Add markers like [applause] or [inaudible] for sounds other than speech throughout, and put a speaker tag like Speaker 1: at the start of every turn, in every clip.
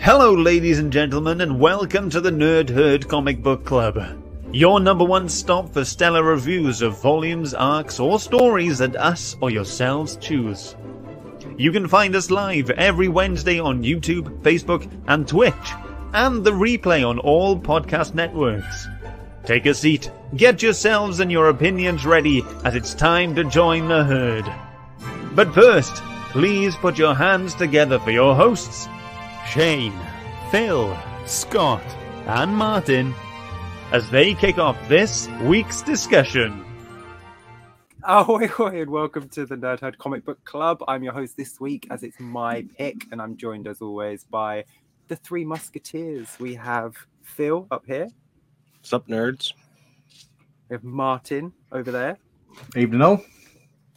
Speaker 1: Hello, ladies and gentlemen, and welcome to the Nerd Herd Comic Book Club. Your number one stop for stellar reviews of volumes, arcs, or stories that us or yourselves choose. You can find us live every Wednesday on YouTube, Facebook, and Twitch, and the replay on all podcast networks. Take a seat, get yourselves and your opinions ready, as it's time to join the herd. But first, please put your hands together for your hosts, Shane, Phil, Scott, and Martin, as they kick off this week's discussion.
Speaker 2: Ahoy, ahoy, and welcome to the Nerd Herd Comic Book Club. I'm your host this week, as it's my pick, and I'm joined as always by the three musketeers. We have Phil up here,
Speaker 3: Sup, nerds?
Speaker 2: we have Martin over there,
Speaker 4: Evening all.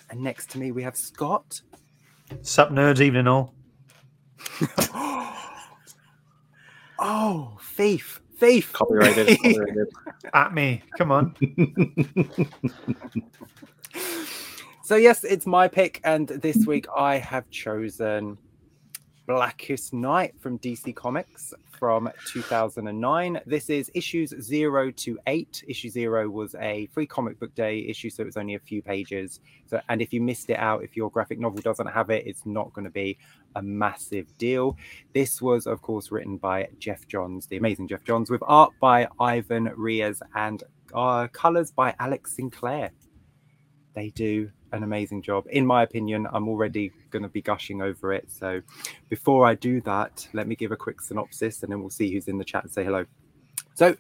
Speaker 2: and next to me we have Scott.
Speaker 1: Sup, nerds, evening all. [gasps]
Speaker 2: Oh, Faith. Faith.
Speaker 3: Copyrighted. [laughs] copyrighted.
Speaker 1: At me, come on.
Speaker 2: So yes, it's my pick, and this week I have chosen Blackest Night from DC Comics from 2009. This is issues zero to eight. Issue zero was a free comic book day issue, so it was only a few pages. So, and if you missed it out, if your graphic novel doesn't have it, it's not going to be a massive deal. This was, of course, written by Geoff Johns, the amazing Geoff Johns, with art by Ivan Riaz and uh, colors by Alex Sinclair they do an amazing job. In my opinion, I'm already going to be gushing over it. So before I do that, let me give a quick synopsis and then we'll see who's in the chat and say hello. So,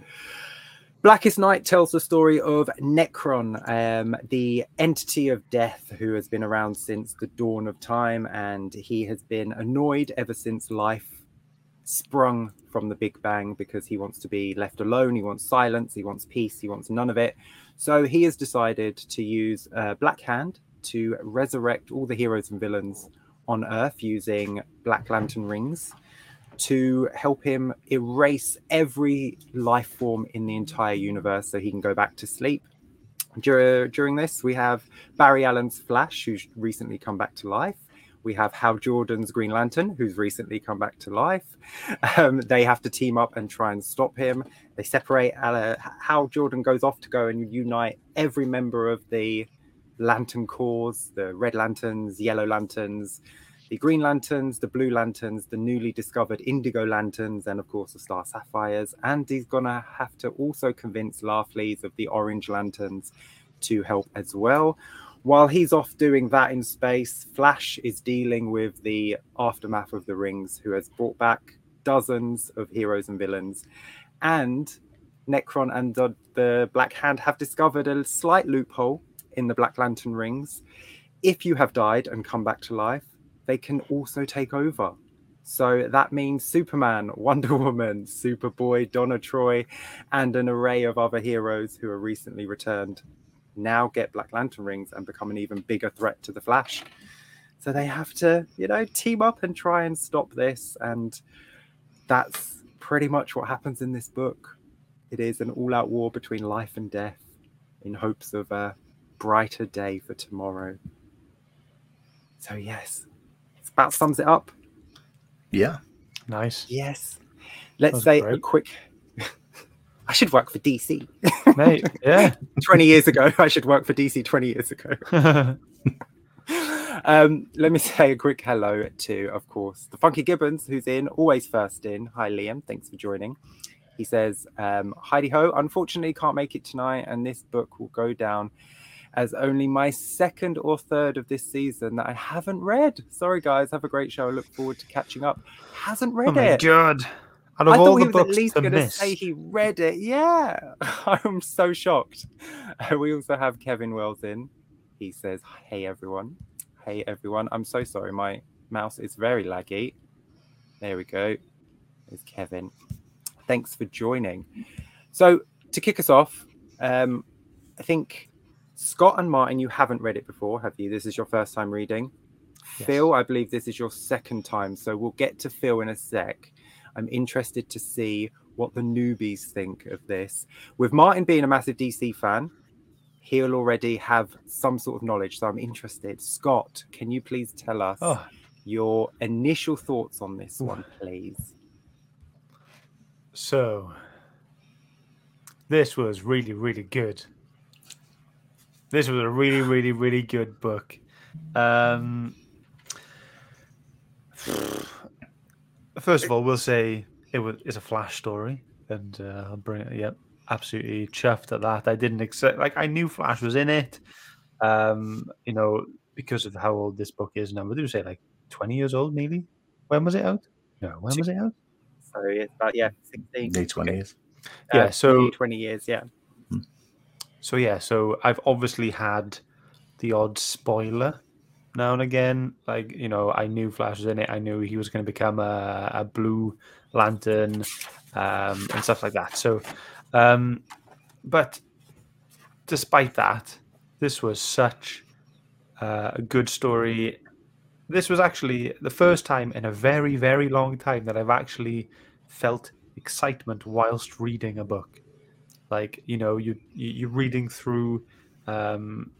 Speaker 2: Blackest Night tells the story of Nekron, um, the entity of death who has been around since the dawn of time, and he has been annoyed ever since life sprung from the Big Bang because he wants to be left alone. He wants silence. He wants peace. He wants none of it. So he has decided to use uh, Black Hand to resurrect all the heroes and villains on Earth using Black Lantern rings to help him erase every life form in the entire universe so he can go back to sleep. Dur- during this, we have Barry Allen's Flash, who's recently come back to life. We have Hal Jordan's Green Lantern, who's recently come back to life. Um, they have to team up and try and stop him. They separate. Uh, Hal Jordan goes off to go and unite every member of the Lantern Corps the Red Lanterns, Yellow Lanterns, the Green Lanterns, the Blue Lanterns, the newly discovered Indigo Lanterns, and of course the Star Sapphires. And he's gonna have to also convince Larfleeze of the Orange Lanterns to help as well. While he's off doing that in space, Flash is dealing with the aftermath of the rings, who has brought back dozens of heroes and villains. And Nekron and the, the Black Hand have discovered a slight loophole in the Black Lantern rings. If you have died and come back to life, they can also take over. So that means Superman, [laughs] Wonder Woman, Superboy, Donna Troy, and an array of other heroes who are recently returned now get Black Lantern rings and become an even bigger threat to the Flash. So they have to, you know, team up and try and stop this. And that's pretty much what happens in this book. It is an all out war between life and death in hopes of a brighter day for tomorrow. So, yes, that sums it up.
Speaker 4: Yeah.
Speaker 1: Nice.
Speaker 2: Yes. Let's
Speaker 1: That's
Speaker 2: say a quick. I should work for DC.
Speaker 1: Mate, yeah. [laughs]
Speaker 2: 20 years ago, I should work for DC 20 years ago. [laughs] um, let me say a quick hello to, of course, the Funky Gibbons, who's in, always first in. Hi, Liam. Thanks for joining. He says, um, Heidi Ho, unfortunately can't make it tonight, and this book will go down as only my second or third of this season that I haven't read. Sorry, guys. Have a great show. I look forward to catching up. Hasn't read
Speaker 1: oh my
Speaker 2: it.
Speaker 1: god. Out of
Speaker 2: I
Speaker 1: all
Speaker 2: thought
Speaker 1: the
Speaker 2: he was at
Speaker 1: books
Speaker 2: least
Speaker 1: to
Speaker 2: going to
Speaker 1: miss,
Speaker 2: say he read it. Yeah, [laughs] I'm so shocked. [laughs] We also have Kevin Wells in. He says, "Hey everyone, hey everyone. I'm so sorry. My mouse is very laggy. There we go. There's Kevin. Thanks for joining. So to kick us off, um, I think Scott and Martin, you haven't read it before, have you? This is your first time reading.
Speaker 1: Yes.
Speaker 2: Phil, I believe this is your second time, so we'll get to Phil in a sec. I'm interested to see what the newbies think of this. With Martin being a massive DC fan, he'll already have some sort of knowledge, so I'm interested. Scott, can you please tell us
Speaker 1: Oh,
Speaker 2: your initial thoughts on this one, please.
Speaker 5: So, this was really, really good. This was a really, really, really good book. Um, first of all, we'll say it was it's a flash story, and uh, I'll bring it. Yep, absolutely chuffed at that. I didn't expect like I knew Flash was in it. Um, you know, because of how old this book is now. Would you say like twenty years old, maybe? When was it out? No, when was it out?
Speaker 2: So it's about yeah, sixteen.
Speaker 4: Need 20 years.
Speaker 5: Yeah, so-
Speaker 2: 20 years, yeah.
Speaker 5: So yeah, so I've obviously had the odd spoiler now and again. Like you know, I knew Flash was in it. I knew he was going to become a, a Blue Lantern um, and stuff like that. So, um, but despite that, this was such uh, a good story. This was actually the first time in a very, very long time that I've actually felt excitement whilst reading a book like you know you you- you're reading through um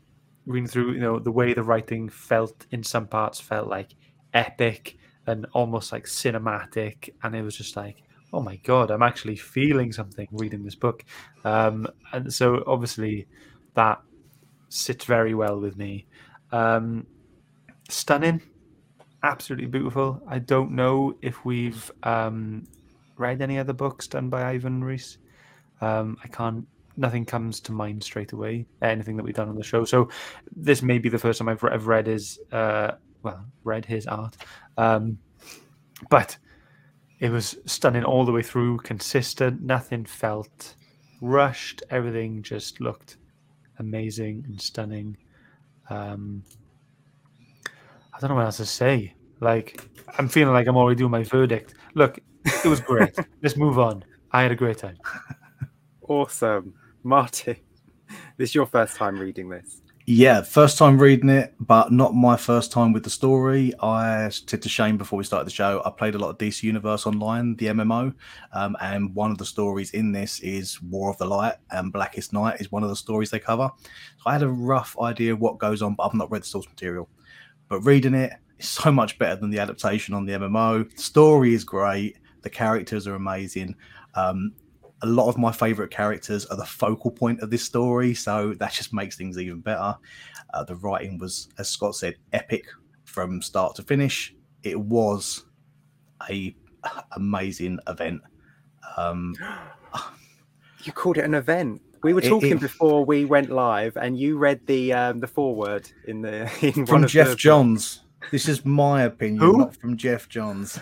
Speaker 5: reading through you know the way the writing felt in some parts felt like epic and almost like cinematic and it was just like oh my god i'm actually feeling something reading this book. Um and so obviously that sits very well with me. Um stunning. Absolutely beautiful. I don't know if we've um read any other books done by Ivan Reis um, I can't. Nothing comes to mind straight away. Anything that we've done on the show. So this may be the first time I've, I've read his. Uh, well, read his art. Um, but it was stunning all the way through. Consistent. Nothing felt rushed. Everything just looked amazing and stunning. Um, I don't know what else to say. Like I'm feeling like I'm already doing my verdict. Look, it was great. [laughs] Let's move on. I had a great time.
Speaker 2: Awesome. [laughs] Martin, this is your first time reading this.
Speaker 4: Yeah, first time reading it, but not my first time with the story. I said to Shane before we started the show, I played a lot of DC Universe Online, the MMO, um, and one of the stories in this is War of the Light, and Blackest Night is one of the stories they cover. So I had a rough idea of what goes on, but I've not read the source material. But reading it is so much better than the adaptation on the MMO. The story is great, the characters are amazing. Um, a lot of my favorite characters are the focal point of this story, so that just makes things even better. Uh, the writing was, as Scott said, epic from start to finish. It was a amazing event. Um, [gasps]
Speaker 2: You called it an event. We were talking
Speaker 4: it-
Speaker 2: before we went live, and you read the um, the foreword in the [laughs] in
Speaker 4: from Geoff
Speaker 2: the-
Speaker 4: Johns. This is my opinion,
Speaker 5: Who?
Speaker 4: not from Geoff Johns.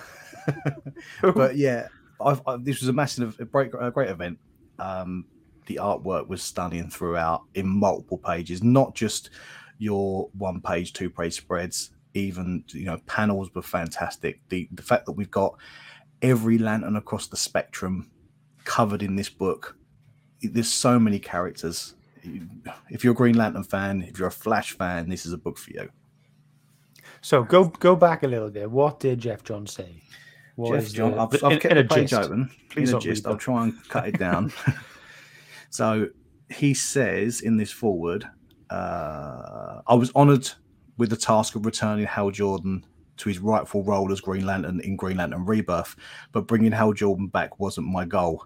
Speaker 4: [laughs] but yeah, I've, I, this was a massive, a great, a great event. Um, the artwork was stunning throughout in multiple pages, not just your one page, two page spreads. Even you know, panels were fantastic. The the fact that we've got every lantern across the spectrum covered in this book. There's so many characters. If you're a Green Lantern fan, if you're a Flash fan, this is a book for you.
Speaker 5: So go go back a little bit. What did Geoff John say? What
Speaker 4: Geoff
Speaker 5: is
Speaker 4: John, I've, I've
Speaker 5: in-
Speaker 4: kept
Speaker 5: in a
Speaker 4: the page
Speaker 5: gist.
Speaker 4: open.
Speaker 5: Please
Speaker 4: in a
Speaker 5: don't
Speaker 4: gist, I'll try and cut it down. [laughs] so he says in this forward, uh, I was honoured with the task of returning Hal Jordan to his rightful role as Green Lantern in Green Lantern Rebirth, but bringing Hal Jordan back wasn't my goal.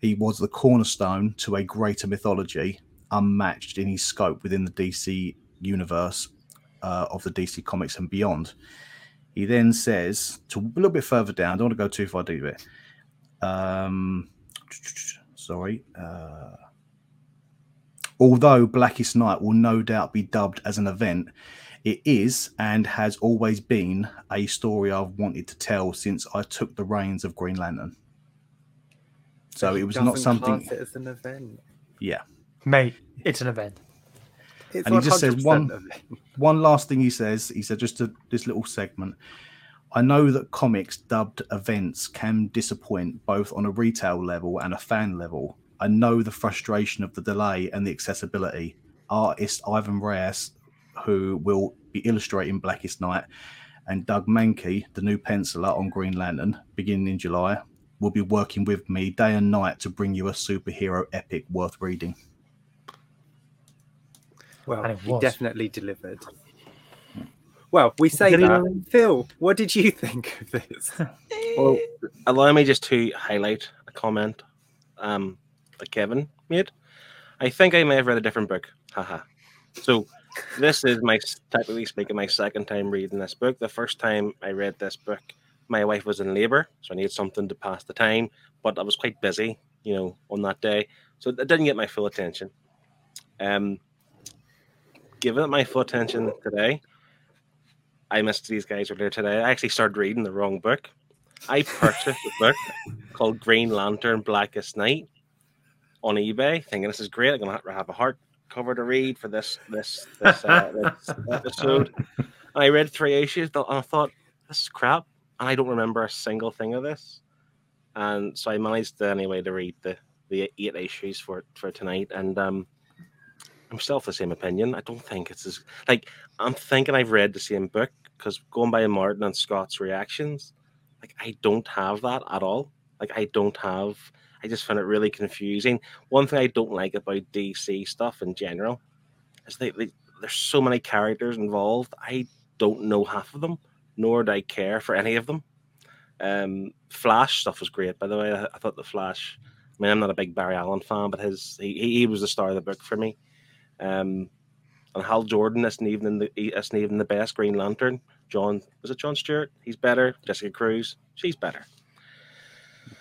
Speaker 4: He was the cornerstone to a greater mythology, unmatched in his scope within the DC universe uh, of the DC comics and beyond. He then says to a little bit further down. I don't want to go too far deep it. Um, sorry. Uh, although Blackest Night will no doubt be dubbed as an event, it is and has always been a story I've wanted to tell since I took the reins of Green Lantern. So it was not something.
Speaker 2: class it as an event.
Speaker 4: Yeah.
Speaker 5: Mate, it's an event.
Speaker 2: It's
Speaker 4: And he just says one-
Speaker 2: event.
Speaker 4: One last thing he says he said just to this little segment. I know that comics dubbed events can disappoint both on a retail level and a fan level. I know the frustration of the delay and the accessibility. Artist ivan reyes who will be illustrating blackest night and Doug Mahnke the new penciler on green lantern beginning in july will be working with me day and night to bring you a superhero epic worth reading
Speaker 2: Well,
Speaker 5: And it
Speaker 2: he
Speaker 5: was.
Speaker 2: definitely delivered. Well, we say that. Phil, what did you think of this? [laughs]
Speaker 3: Well, allow me just to highlight a comment um, that Kevin made. I think I may have read a different book. Haha. So this is my technically speaking my second time reading this book. The first time I read this book, my wife was in labour, so I needed something to pass the time. But I was quite busy, you know, on that day, so it didn't get my full attention. Um, given it my full attention today, I missed these guys earlier today. I actually started reading the wrong book. I purchased a book [laughs] called Green Lantern Blackest Night on eBay, thinking this is great. I'm gonna have- have a hardcover to read for this this this, uh, this [laughs] episode. And I read three issues and I thought this is crap, and I don't remember a single thing of this. And so I managed anyway to read the the eight issues for for tonight, and um, I'm still the same opinion. I don't think it's as like I'm thinking I've read the same book because going by Martin and Scott's reactions, like I don't have that at all. Like I don't have. I just find it really confusing. One thing I don't like about DC stuff in general is they, they there's so many characters involved. I don't know half of them, nor do I care for any of them. Um, Flash stuff was great, by the way. I, I thought the Flash. I mean, I'm not a big Barry Allen fan, but his he he was the star of the book for me. Um, and Hal Jordan isn't even the isn't even the best Green Lantern. John was it John Stewart? He's better. Jessica Cruz, she's better.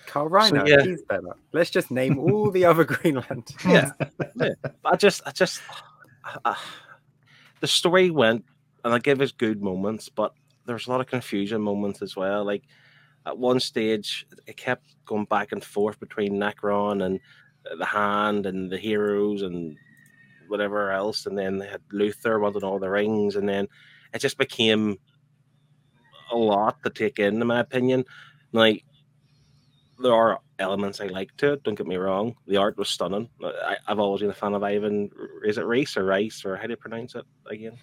Speaker 2: Kyle Rayner,
Speaker 3: yeah.
Speaker 2: he's better. Let's just name all the other Green Lanterns. [laughs]
Speaker 3: Yeah, I just, I just, uh, the story went, and I give us good moments, but there's a lot of confusion moments as well. Like at one stage, it kept going back and forth between Nekron and the Hand and the heroes and whatever else, and then they had Luthor wanting all the rings, and then it just became a lot to take in, in my opinion. Like there are elements I like to it. Don't get me wrong. The art was stunning. I, I've always been a fan of Ivan. Is it Reese or Rice or how do you pronounce it again?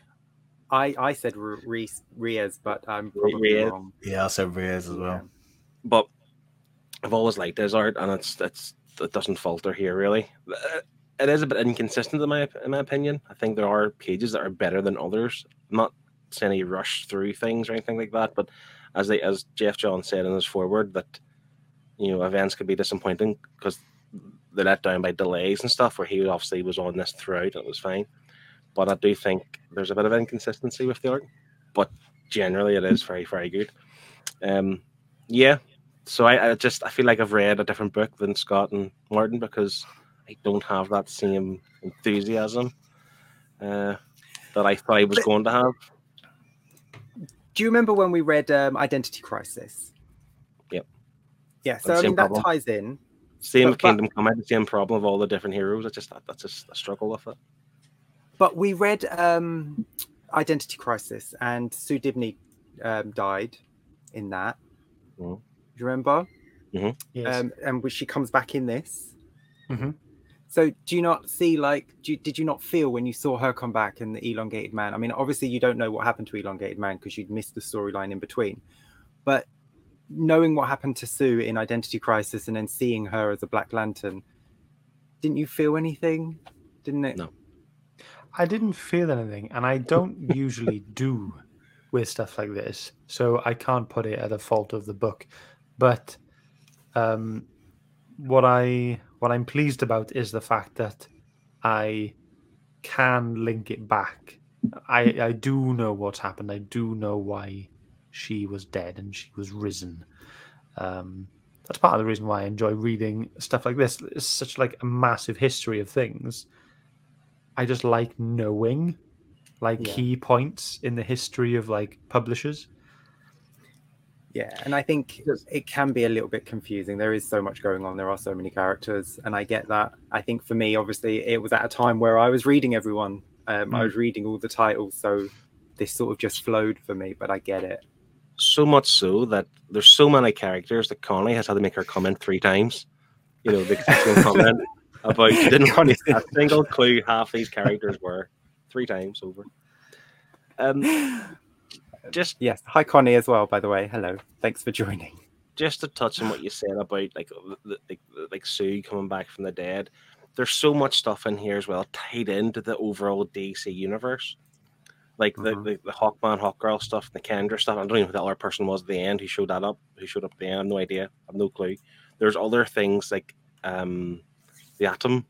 Speaker 2: I, I said Reese, Riaz, but I'm probably
Speaker 3: Riaz.
Speaker 2: wrong.
Speaker 4: Yeah, I said Reyes as well.
Speaker 3: But I've always liked his art, and it's it's it doesn't falter here really. Uh, It is a bit inconsistent in my in my opinion. I think there are pages that are better than others. I'm not saying he rushed through things or anything like that, but as they as Geoff John said in his forward that you know events could be disappointing because they're let down by delays and stuff. Where he obviously was on this throughout, and it was fine. But I do think there's a bit of inconsistency with the art, but generally it is very very good. Um, yeah, so I, I just I feel like I've read a different book than Scott and Martin because I don't have that same enthusiasm uh, that I thought I was
Speaker 2: But-
Speaker 3: going to have.
Speaker 2: Do you remember when we read um, Identity Crisis?
Speaker 3: Yep.
Speaker 2: Yeah, so I
Speaker 3: same
Speaker 2: mean that ties in.
Speaker 3: Same
Speaker 2: But-
Speaker 3: with Kingdom Come, I had the same problem of all the different heroes. I just that's just a struggle with it.
Speaker 2: But we read um, Identity Crisis, and Sue Dibney um, died in that.
Speaker 3: Mhm.
Speaker 2: Do you remember?
Speaker 5: Yes.
Speaker 2: Um, and she comes back in this.
Speaker 5: Mhm.
Speaker 2: So do you not see like do you, did you not feel when you saw her come back in the elongated man? I mean, obviously you don't know what happened to elongated man because you'd missed the storyline in between, but knowing what happened to Sue in Identity Crisis and then seeing her as a Black Lantern, didn't you feel anything? Didn't it?
Speaker 3: No.
Speaker 5: I didn't feel anything, and I don't [laughs] usually do with stuff like this, so I can't put it at a fault of the book. But um, what I what I'm pleased about is the fact that I can link it back. I I do know what's happened. I do know why she was dead and she was risen. Um, that's part of the reason why I enjoy reading stuff like this. It's such like a massive history of things. I just like knowing like
Speaker 2: Yeah.
Speaker 5: key points in the history of like publishers.
Speaker 2: Yeah, and I think it can be a little bit confusing. There is so much going on. There are so many characters, and I get that. I think for me, obviously, it was at a time where I was reading everyone. Um, I
Speaker 5: Mm.
Speaker 2: was reading all the titles, so this sort of just flowed for me. But I get it.
Speaker 3: So much so that there's so many characters that Connie has had to make her comment three times. You know, the [laughs] comment about she didn't want a single clue half these characters were three times over. Um, just
Speaker 2: Yes. Hi, Connie, as well. By the way, hello. Thanks for joining.
Speaker 3: just to touch on what you said about like like like Sue coming back from the dead, there's so much stuff in here as well tied into the overall DC universe like
Speaker 2: Mhm.
Speaker 3: the, the the Hawkman, Hawkgirl stuff, the Kendra stuff. I don't even know who that other person was at the end who showed that up. Who showed up at the end? I have no idea. I have no clue. There's other things like um, the Atom,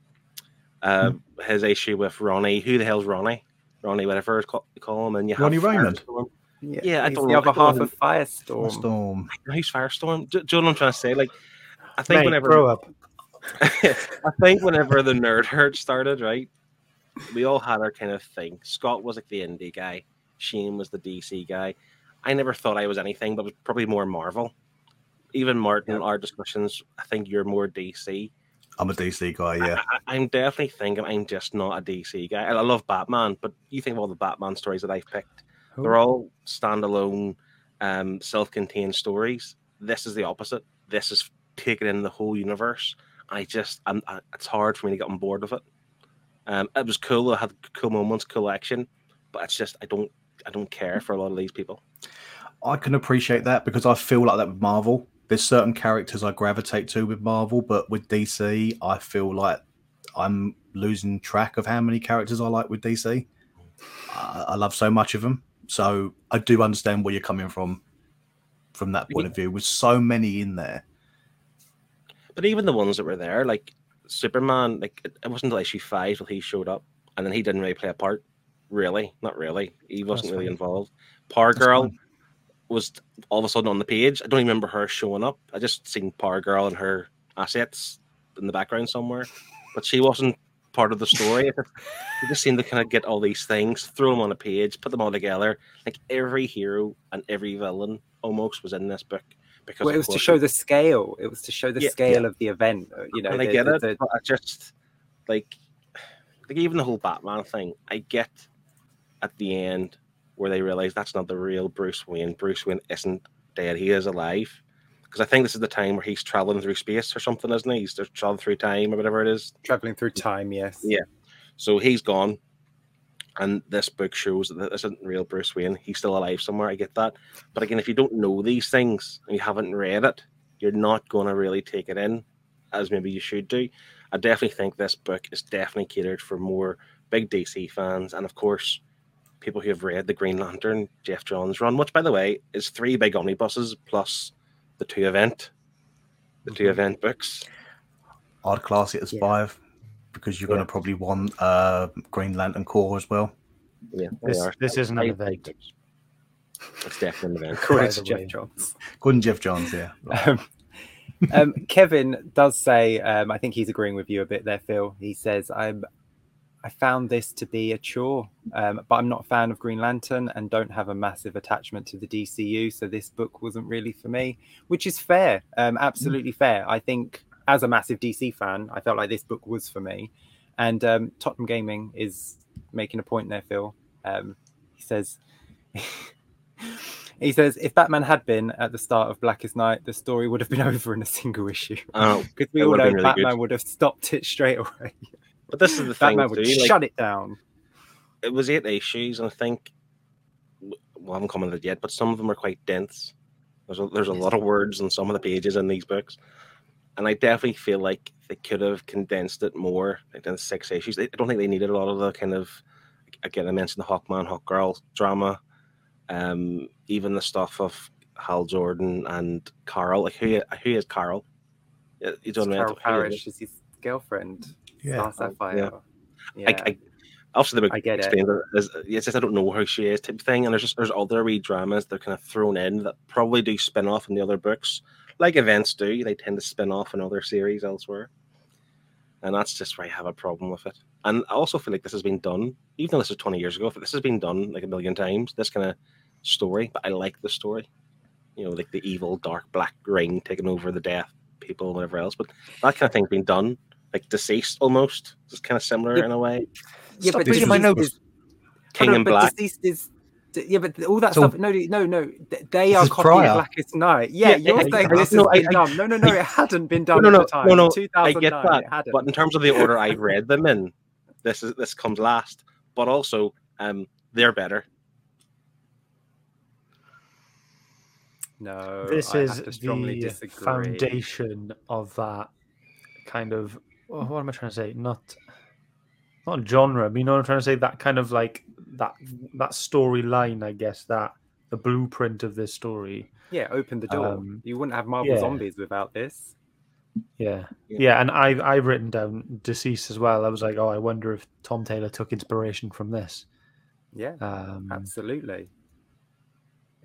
Speaker 3: uh, his issue with Ronnie. Who the hell's Ronnie? Ronnie, whatever it's called, you call him, and you have
Speaker 4: Ronnie Raymond.
Speaker 2: Yeah,
Speaker 3: Yeah, I don't
Speaker 2: the
Speaker 3: know-
Speaker 2: other
Speaker 3: I don't
Speaker 2: half of Firestorm.
Speaker 4: Storm.
Speaker 3: Who's Firestorm? Do, do you know what I'm trying to say? Like, I think
Speaker 5: Mate,
Speaker 3: whenever
Speaker 5: grow up. [laughs]
Speaker 3: I think whenever the nerd herd started, right, we all had our kind of thing. Scott was like the indie guy. Shane was the DC guy. I never thought I was anything, but was probably more Marvel. Even Martin, our discussions, I think you're more DC.
Speaker 4: I'm a DC guy, yeah.
Speaker 3: I, I'm definitely thinking I'm just not a DC guy. I, I love Batman, but you think of all the Batman stories that I've picked,
Speaker 5: Who?
Speaker 3: they're all standalone, um, self-contained stories. This is the opposite. This is taking in the whole universe. I just, I'm, I, it's hard for me to get on board with it. Um, it was cool. I had cool moments, cool action, but it's just I don't, I don't care for a lot of these people.
Speaker 4: I can appreciate that because I feel like that with Marvel. There's certain characters I gravitate to with Marvel, but with DC, I feel like I'm losing track of how many characters I like with DC. I, I love so much of them, so I do understand where you're coming from from that point of view. With so many in there,
Speaker 3: But even the ones that were there, like Superman, like it, wasn't until issue five till he showed up, and then he didn't really play a part. Really, not really. He wasn't
Speaker 5: That's
Speaker 3: really
Speaker 5: fine.
Speaker 3: involved. Power
Speaker 4: That's
Speaker 3: Girl
Speaker 4: fine.
Speaker 3: was all of a sudden on the page. I don't remember her showing up. I just seen Power Girl and her assets in the background somewhere, but she wasn't part of the story. Just- You just seem to kind of get all these things, throw them on a page, put them all together. Like every hero and every villain almost was in this book because
Speaker 2: Well, it was to show the scale. It was to show the
Speaker 3: Yeah,
Speaker 2: scale of the event. uh, You know,
Speaker 3: and I
Speaker 2: the-
Speaker 3: get
Speaker 2: the-
Speaker 3: it,
Speaker 2: the-
Speaker 3: but I just like like even the whole Batman thing. I get at the end where they realize that's not the real Bruce Wayne. Bruce Wayne isn't dead; he is alive. Because I think this is the time where he's traveling through space or something, isn't he? He's just traveling through time or whatever it is.
Speaker 2: traveling through time. Yes.
Speaker 3: Yeah. So he's gone, and this book shows that this isn't real Bruce Wayne. He's still alive somewhere. I get that, but again, if you don't know these things and you haven't read it, you're not going to really take it in as maybe you should do. I definitely think this book is definitely catered for more big DC fans, and of course, people who have read the Green Lantern Geoff Johns run, which by the way is three big omnibuses plus the two event, the two event books.
Speaker 4: I'd class it as
Speaker 2: Yeah.
Speaker 4: five because you're
Speaker 3: Yeah.
Speaker 4: going to probably want uh, Green Lantern Corps as well.
Speaker 3: Yeah,
Speaker 5: This, this isn't an
Speaker 3: I-
Speaker 5: event.
Speaker 3: It's definitely an event.
Speaker 2: According to
Speaker 5: the Geoff.
Speaker 2: Johns.
Speaker 4: Couldn't Geoff Johns, yeah. [laughs]
Speaker 2: Um, um, Kevin does say, um, I think he's agreeing with you a bit there, Phil. He says, "I'm, I found this to be a chore, um, but I'm not a fan of Green Lantern and don't have a massive attachment to the DCU, so this book wasn't really for me." Which is fair, um, absolutely fair. I think as a massive DC fan, I felt like this book was for me. And um, Tottenham Gaming is making a point there, Phil. Um, he says. [laughs] He says, if Batman had been at the start of Blackest Night, the story would have been [laughs] over in a single issue.
Speaker 3: Oh, [laughs]
Speaker 2: Because we all know
Speaker 3: really
Speaker 2: Batman
Speaker 3: good.
Speaker 2: would have stopped it straight away.
Speaker 3: But this is the thing too.
Speaker 2: would
Speaker 3: Like,
Speaker 2: shut it down.
Speaker 3: it was eight issues, and I think well, I haven't commented yet, but some of them are quite dense. There's a, there's a lot of words on some of the pages in these books, and I definitely feel like they could have condensed it more, like in six issues. I don't think they needed a lot of the kind of again I mentioned the Hawkman, Hawkgirl drama, um, even the stuff of Hal Jordan and Carl. Like who who is Carl? You don't know
Speaker 2: Carol?
Speaker 3: Ferris is
Speaker 2: his girlfriend.
Speaker 4: Yeah.
Speaker 2: Star Sapphire.
Speaker 3: Oh, yeah.
Speaker 2: Yeah.
Speaker 3: I, I also the book
Speaker 2: I get it.
Speaker 3: explains it as it's just I don't know who she is type thing, and there's just there's other wee dramas that are kind of thrown in that probably do spin off in the other books, like events do. They tend to spin off in other series elsewhere, and that's just where I have a problem with it. And I also feel like this has been done, even though this is 20 years ago. This has been done like a million times. This kind of story, but I like the story. You know, like the evil dark black ring taking over the death people, and whatever else. But that kind of thing's been done, like DCeased almost. It's kind of similar
Speaker 2: Yeah.
Speaker 3: in a way.
Speaker 2: yeah,
Speaker 4: Stop
Speaker 2: but
Speaker 4: reading my
Speaker 2: DCeased
Speaker 4: notes.
Speaker 3: King
Speaker 2: Hold on,
Speaker 3: in
Speaker 2: but
Speaker 3: Black.
Speaker 2: DCeased is, yeah, but all that
Speaker 4: So-
Speaker 2: stuff. No, no, no. They are
Speaker 4: is
Speaker 2: copying
Speaker 4: prior.
Speaker 2: Blackest Night. Yeah,
Speaker 3: Yeah,
Speaker 2: you're
Speaker 3: yeah,
Speaker 2: saying this
Speaker 3: no,
Speaker 2: has
Speaker 3: I-
Speaker 2: been
Speaker 3: I-
Speaker 2: done. No, no, no. It hadn't been done
Speaker 3: no,
Speaker 2: at
Speaker 3: no,
Speaker 2: the time.
Speaker 3: no, no.
Speaker 2: In
Speaker 3: I get that, but in terms of the order I've [laughs] read them in, this is this comes last. But also, um, they're better.
Speaker 2: no,
Speaker 5: this
Speaker 2: I
Speaker 5: is
Speaker 2: have to strongly
Speaker 5: the
Speaker 2: disagree.
Speaker 5: foundation of that kind of oh, what am I trying to say? Not not genre, but you know what I'm trying to say? That kind of like that that storyline, I guess that the blueprint of this story.
Speaker 2: Yeah, open the door.
Speaker 5: Um,
Speaker 2: you wouldn't have Marvel
Speaker 5: yeah.
Speaker 2: Zombies without this.
Speaker 5: Yeah.
Speaker 3: Yeah.
Speaker 5: yeah, and I've I've written down DCeased as well. I was like, oh, I wonder if Tom Taylor took inspiration from this.
Speaker 2: Yeah,
Speaker 5: Um,
Speaker 2: absolutely.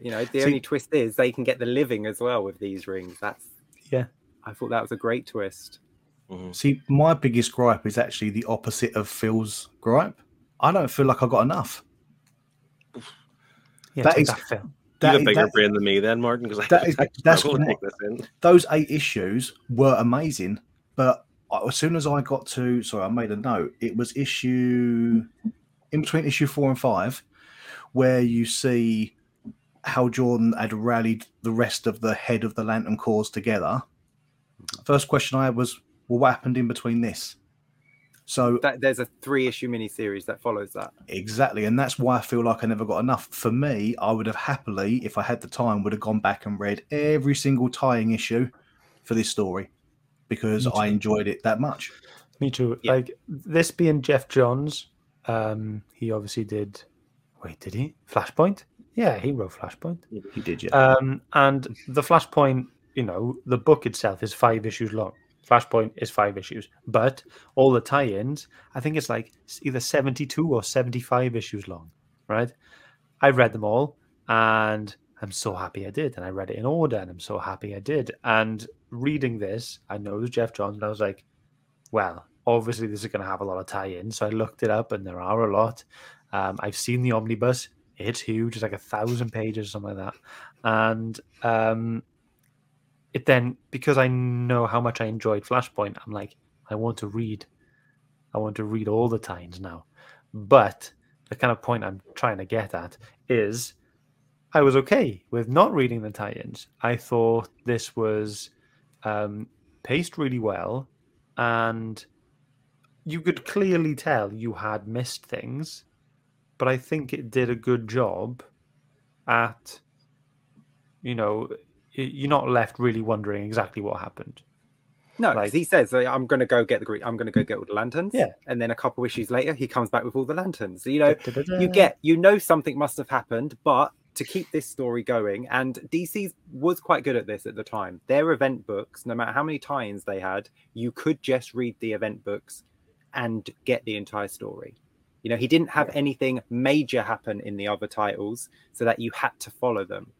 Speaker 2: You know, the
Speaker 4: See-
Speaker 2: only twist is they can get the living as well with these rings. That's
Speaker 5: Yeah.
Speaker 2: I thought that was a great twist.
Speaker 3: Mhm.
Speaker 4: See, my biggest gripe is actually the opposite of Phil's gripe. I don't feel like I got enough.
Speaker 5: yeah,
Speaker 4: that
Speaker 5: take
Speaker 4: is-
Speaker 5: that,
Speaker 3: You have a bigger
Speaker 4: that-
Speaker 3: brain than me, then, Martin, because I,
Speaker 4: that is- [laughs]
Speaker 3: I
Speaker 4: that's what-
Speaker 3: take this in.
Speaker 4: those eight issues were amazing, but as soon as I got to, sorry, I made a note. It was issue in between issue four and five, where you see how Jordan had rallied the rest of the head of the Lantern Corps together. First question I had was, well, what happened in between this? So
Speaker 2: That there's a three issue mini series that follows that.
Speaker 4: Exactly, and that's why I feel like I never got enough. For me, I would have happily, if I had the time, would have gone back and read every single tying issue for this story because I enjoyed it that much.
Speaker 5: Me too.
Speaker 2: Yeah.
Speaker 5: Like this being Geoff Johns, um, he obviously did. Wait, did he? Flashpoint? Yeah, he wrote Flashpoint.
Speaker 4: He did, yeah.
Speaker 5: Um, and the Flashpoint, you know, the book itself is five issues long. Flashpoint is five issues, but all the tie-ins, I think it's like either seventy-two or seventy-five issues long. Right? I've read them all, and I'm so happy I did. And I read it in order, and I'm so happy I did. And reading this, I know it was Geoff Johns, and I was like, well, obviously this is going to have a lot of tie-ins. So I looked it up, and there are a lot. Um, I've seen the omnibus; it's huge. It's like a thousand pages, or something like that. And um, it then because I know how much I enjoyed Flashpoint, I'm like, I want to read. I want to read all the tie-ins now. But the kind of point I'm trying to get at is I was okay with not reading the tie-ins. I thought this was um, paced really well, and you could clearly tell you had missed things, but I think it did a good job at, you know, you're not left really wondering exactly what happened.
Speaker 2: No,
Speaker 5: Like-
Speaker 2: he says, "Uh, "I'm going to go get the green. I'm going to go get all the lanterns."
Speaker 5: Yeah.
Speaker 2: and then a couple issues later, he comes back with all the lanterns. You know, you
Speaker 5: Da-da-da-da.
Speaker 2: get you know something must have happened but to keep this story going and dc was quite good at this at the time their event books no matter how many tie-ins they had you could just read the event books and get the entire story you know he didn't have anything major happen in the other titles so that you had to follow them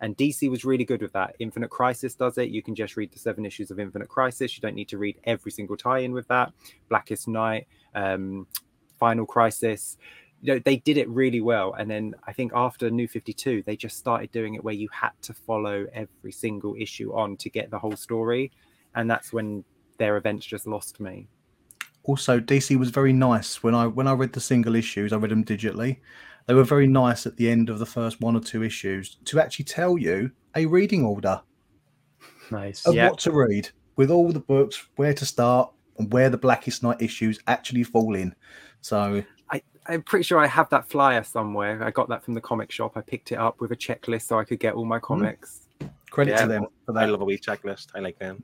Speaker 2: and dc was really good with that. Infinite crisis does it. You can just read the seven issues of infinite crisis. You don't need to read every single tie-in with that. Blackest night um final crisis. You know they did it really well. And then i think after new 52 they just started doing it where you had to follow every single issue on to get the whole story. And that's when their events just lost me.
Speaker 4: Also, DC was very nice. When I when I read the single issues. I read them digitally. They were very nice at the end of the first one or two issues to actually tell you a reading order
Speaker 5: Nice.
Speaker 4: of
Speaker 2: Yeah.
Speaker 4: what to read with all the books, where to start, and where the Blackest Night issues actually fall in. So
Speaker 2: i'm pretty sure i have that flyer somewhere i got that from the comic shop i picked it up with a checklist so i could get all my comics
Speaker 4: credit
Speaker 2: Yeah.
Speaker 4: to them for
Speaker 3: I love a wee checklist. I like them.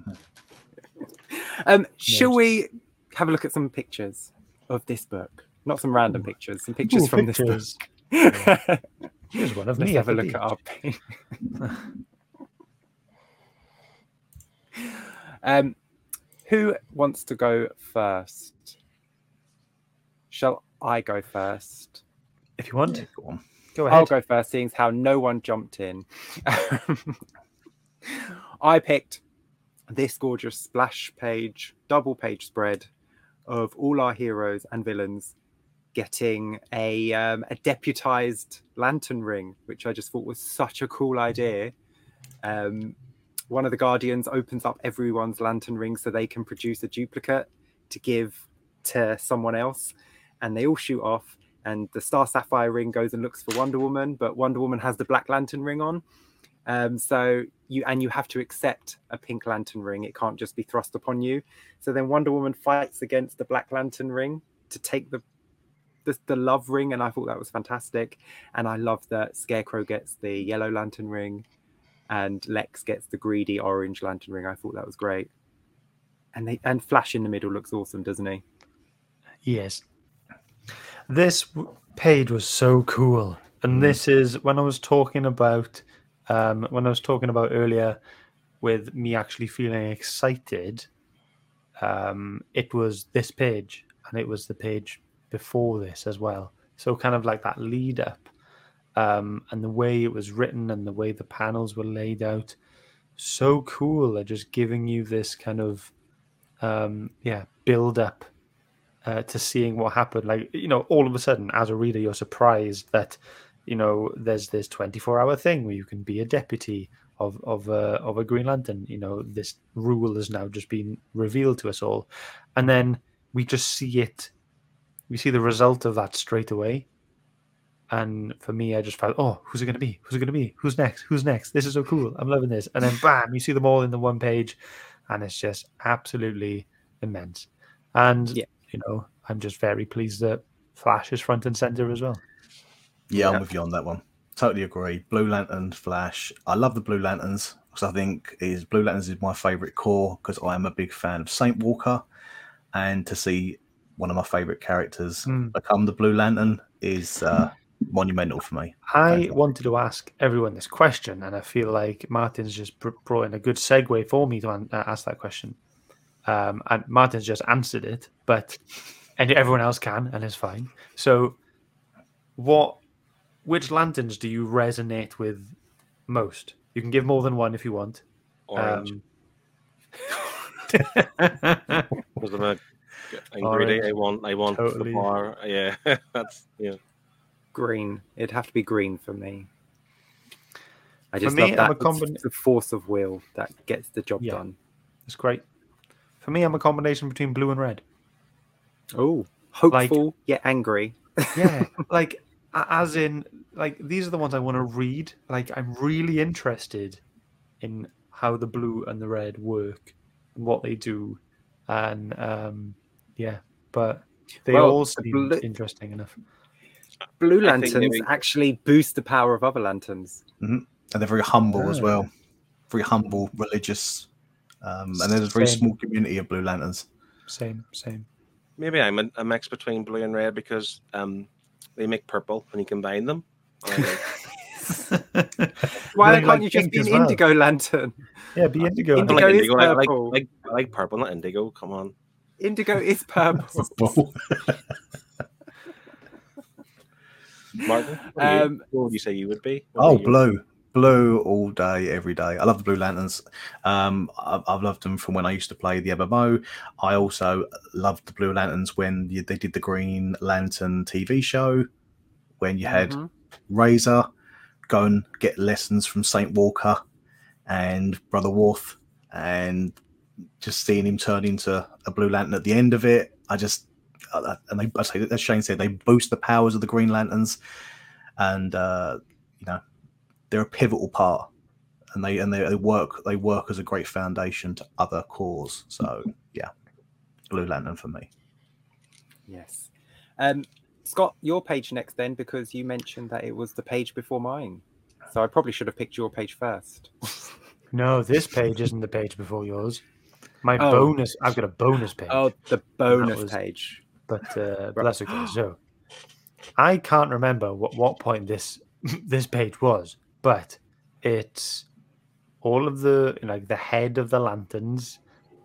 Speaker 3: [laughs]
Speaker 2: um shall we have a look at some pictures of this book not some random pictures some pictures
Speaker 5: Ooh,
Speaker 2: from
Speaker 5: pictures.
Speaker 2: this book
Speaker 5: Here's one of
Speaker 2: Let's
Speaker 5: me.
Speaker 2: have a
Speaker 5: at the
Speaker 2: look at
Speaker 5: beach.
Speaker 2: our um, who wants to go first? Shall I go first?
Speaker 5: If you want,
Speaker 4: Yeah, go on.
Speaker 5: go
Speaker 2: I'll
Speaker 5: ahead.
Speaker 2: go first, seeing as how no one jumped in. [laughs] I picked this gorgeous splash page, double page spread of all our heroes and villains getting a um, a deputized lantern ring, which I just thought was such a cool idea. Um, one of the guardians opens up everyone's lantern ring so they can produce a duplicate to give to someone else, and they all shoot off. And the Star Sapphire ring goes and looks for Wonder Woman, but Wonder Woman has the Black Lantern ring on. Um, so you and you have to accept a pink lantern ring. It can't just be thrust upon you. So then Wonder Woman fights against the Black Lantern ring to take the the, the love ring, and I thought that was fantastic. And I love that Scarecrow gets the yellow lantern ring, and Lex gets the greedy orange lantern ring. I thought that was great. And they and Flash in the middle looks awesome, doesn't he?
Speaker 5: Yes. This page was so cool. And
Speaker 4: Mm.
Speaker 5: this is when I was talking about um when I was talking about earlier with me actually feeling excited. Um it was this page and it was the page before this as well. So kind of like that lead up. Um and the way it was written and the way the panels were laid out. So cool. They're just giving you this kind of um yeah, build up uh, to seeing what happened. Like, you know, all of a sudden, as a reader, you're surprised that, you know, there's this 24 hour thing where you can be a deputy of of a, of a Green Lantern. You know, this rule has now just been revealed to us all, and then we just see it. We see the result of that straight away. And for me, I just felt, oh, who's it going to be? Who's it going to be? Who's next? Who's next? This is so cool. I'm loving this. And then, bam, you see them all in the one page, and it's just absolutely immense. And
Speaker 2: Yeah.
Speaker 5: you know, I'm just very pleased that Flash is front and center as well.
Speaker 4: Yeah,
Speaker 3: Yeah.
Speaker 4: I'm with you on that one. Totally agree. Blue Lantern, Flash. I love the Blue Lanterns because I think is Blue Lanterns is my favorite corps because I am a big fan of Saint Walker, and to see one of my favorite characters
Speaker 5: Mm.
Speaker 4: become the Blue Lantern is uh, monumental for me.
Speaker 5: I
Speaker 4: Fantastic.
Speaker 5: wanted to ask everyone this question, and I feel like Martin's just br- brought in a good segue for me to an- uh, ask that question. Um, and Martin's just answered it, but and everyone else can, and it's fine. So, what, which lanterns do you resonate with most? You can give more than one if you want.
Speaker 3: Orange.
Speaker 5: Um, [laughs]
Speaker 3: Because I'm a. I want. I want
Speaker 5: Totally.
Speaker 3: the bar. [laughs] Yeah, that's yeah.
Speaker 2: Green. It'd have to be green for me. I
Speaker 5: For
Speaker 2: just
Speaker 5: me,
Speaker 2: love
Speaker 5: I'm
Speaker 2: that.
Speaker 5: a
Speaker 2: It's
Speaker 5: combin-
Speaker 2: the force of will that gets the job
Speaker 5: Yeah.
Speaker 2: done.
Speaker 5: it's great. For me, I'm a combination between blue and red.
Speaker 2: Oh, hopeful yet angry. [laughs]
Speaker 5: yeah like as in like these are the ones i want to read like i'm really interested in how the blue and the red work and what they do and um yeah but they
Speaker 2: Well,
Speaker 5: all seem
Speaker 2: blue-
Speaker 5: interesting enough
Speaker 2: Blue lanterns
Speaker 3: maybe-
Speaker 2: actually boost the power of other lanterns.
Speaker 4: and they're very humble as
Speaker 5: Ah.
Speaker 4: well. Very humble, religious, um, and there's a very
Speaker 5: Same.
Speaker 4: small community of Blue Lanterns.
Speaker 5: same same
Speaker 3: Maybe I'm a, a mix between blue and red because um they make purple when you combine them. [laughs] I like-
Speaker 2: Why can't
Speaker 5: like
Speaker 2: you just be an
Speaker 5: well.
Speaker 2: indigo lantern?
Speaker 5: yeah be indigo
Speaker 3: I
Speaker 2: Indigo
Speaker 3: like
Speaker 2: is
Speaker 3: indigo. I like,
Speaker 2: purple.
Speaker 3: like, I like purple, not indigo. Come on.
Speaker 2: Indigo is purple. [laughs]
Speaker 3: Martin, what, are?
Speaker 2: Um,
Speaker 3: what would you say you would be? What
Speaker 4: Oh,
Speaker 3: about you?
Speaker 4: blue, blue all day, every day. I love the Blue Lanterns. Um, I've, I've loved them from when I used to play the MMO. I also loved the Blue Lanterns when you, they did the Green Lantern TV show. When you had
Speaker 2: Mhm.
Speaker 4: Razer go and get lessons from Saint Walker and Brother Warth, and just seeing him turn into a Blue Lantern at the end of it. I just uh, and they, I say as Shane said, they boost the powers of the Green Lanterns, and uh, you know they're a pivotal part, and they and they, they work they work as a great foundation to other corps. So yeah, Blue Lantern for me.
Speaker 2: Yes. Um, Scott, your page next then, because you mentioned that it was the page before mine. So I probably should have picked your page first.
Speaker 5: no this page isn't the page before yours my
Speaker 2: Oh.
Speaker 5: bonus i've got a bonus page
Speaker 2: Oh, the bonus
Speaker 5: was-
Speaker 2: page.
Speaker 5: but uh, but that's okay. So I can't remember what what point this [laughs] this page was, but it's all of the like the head of the lanterns,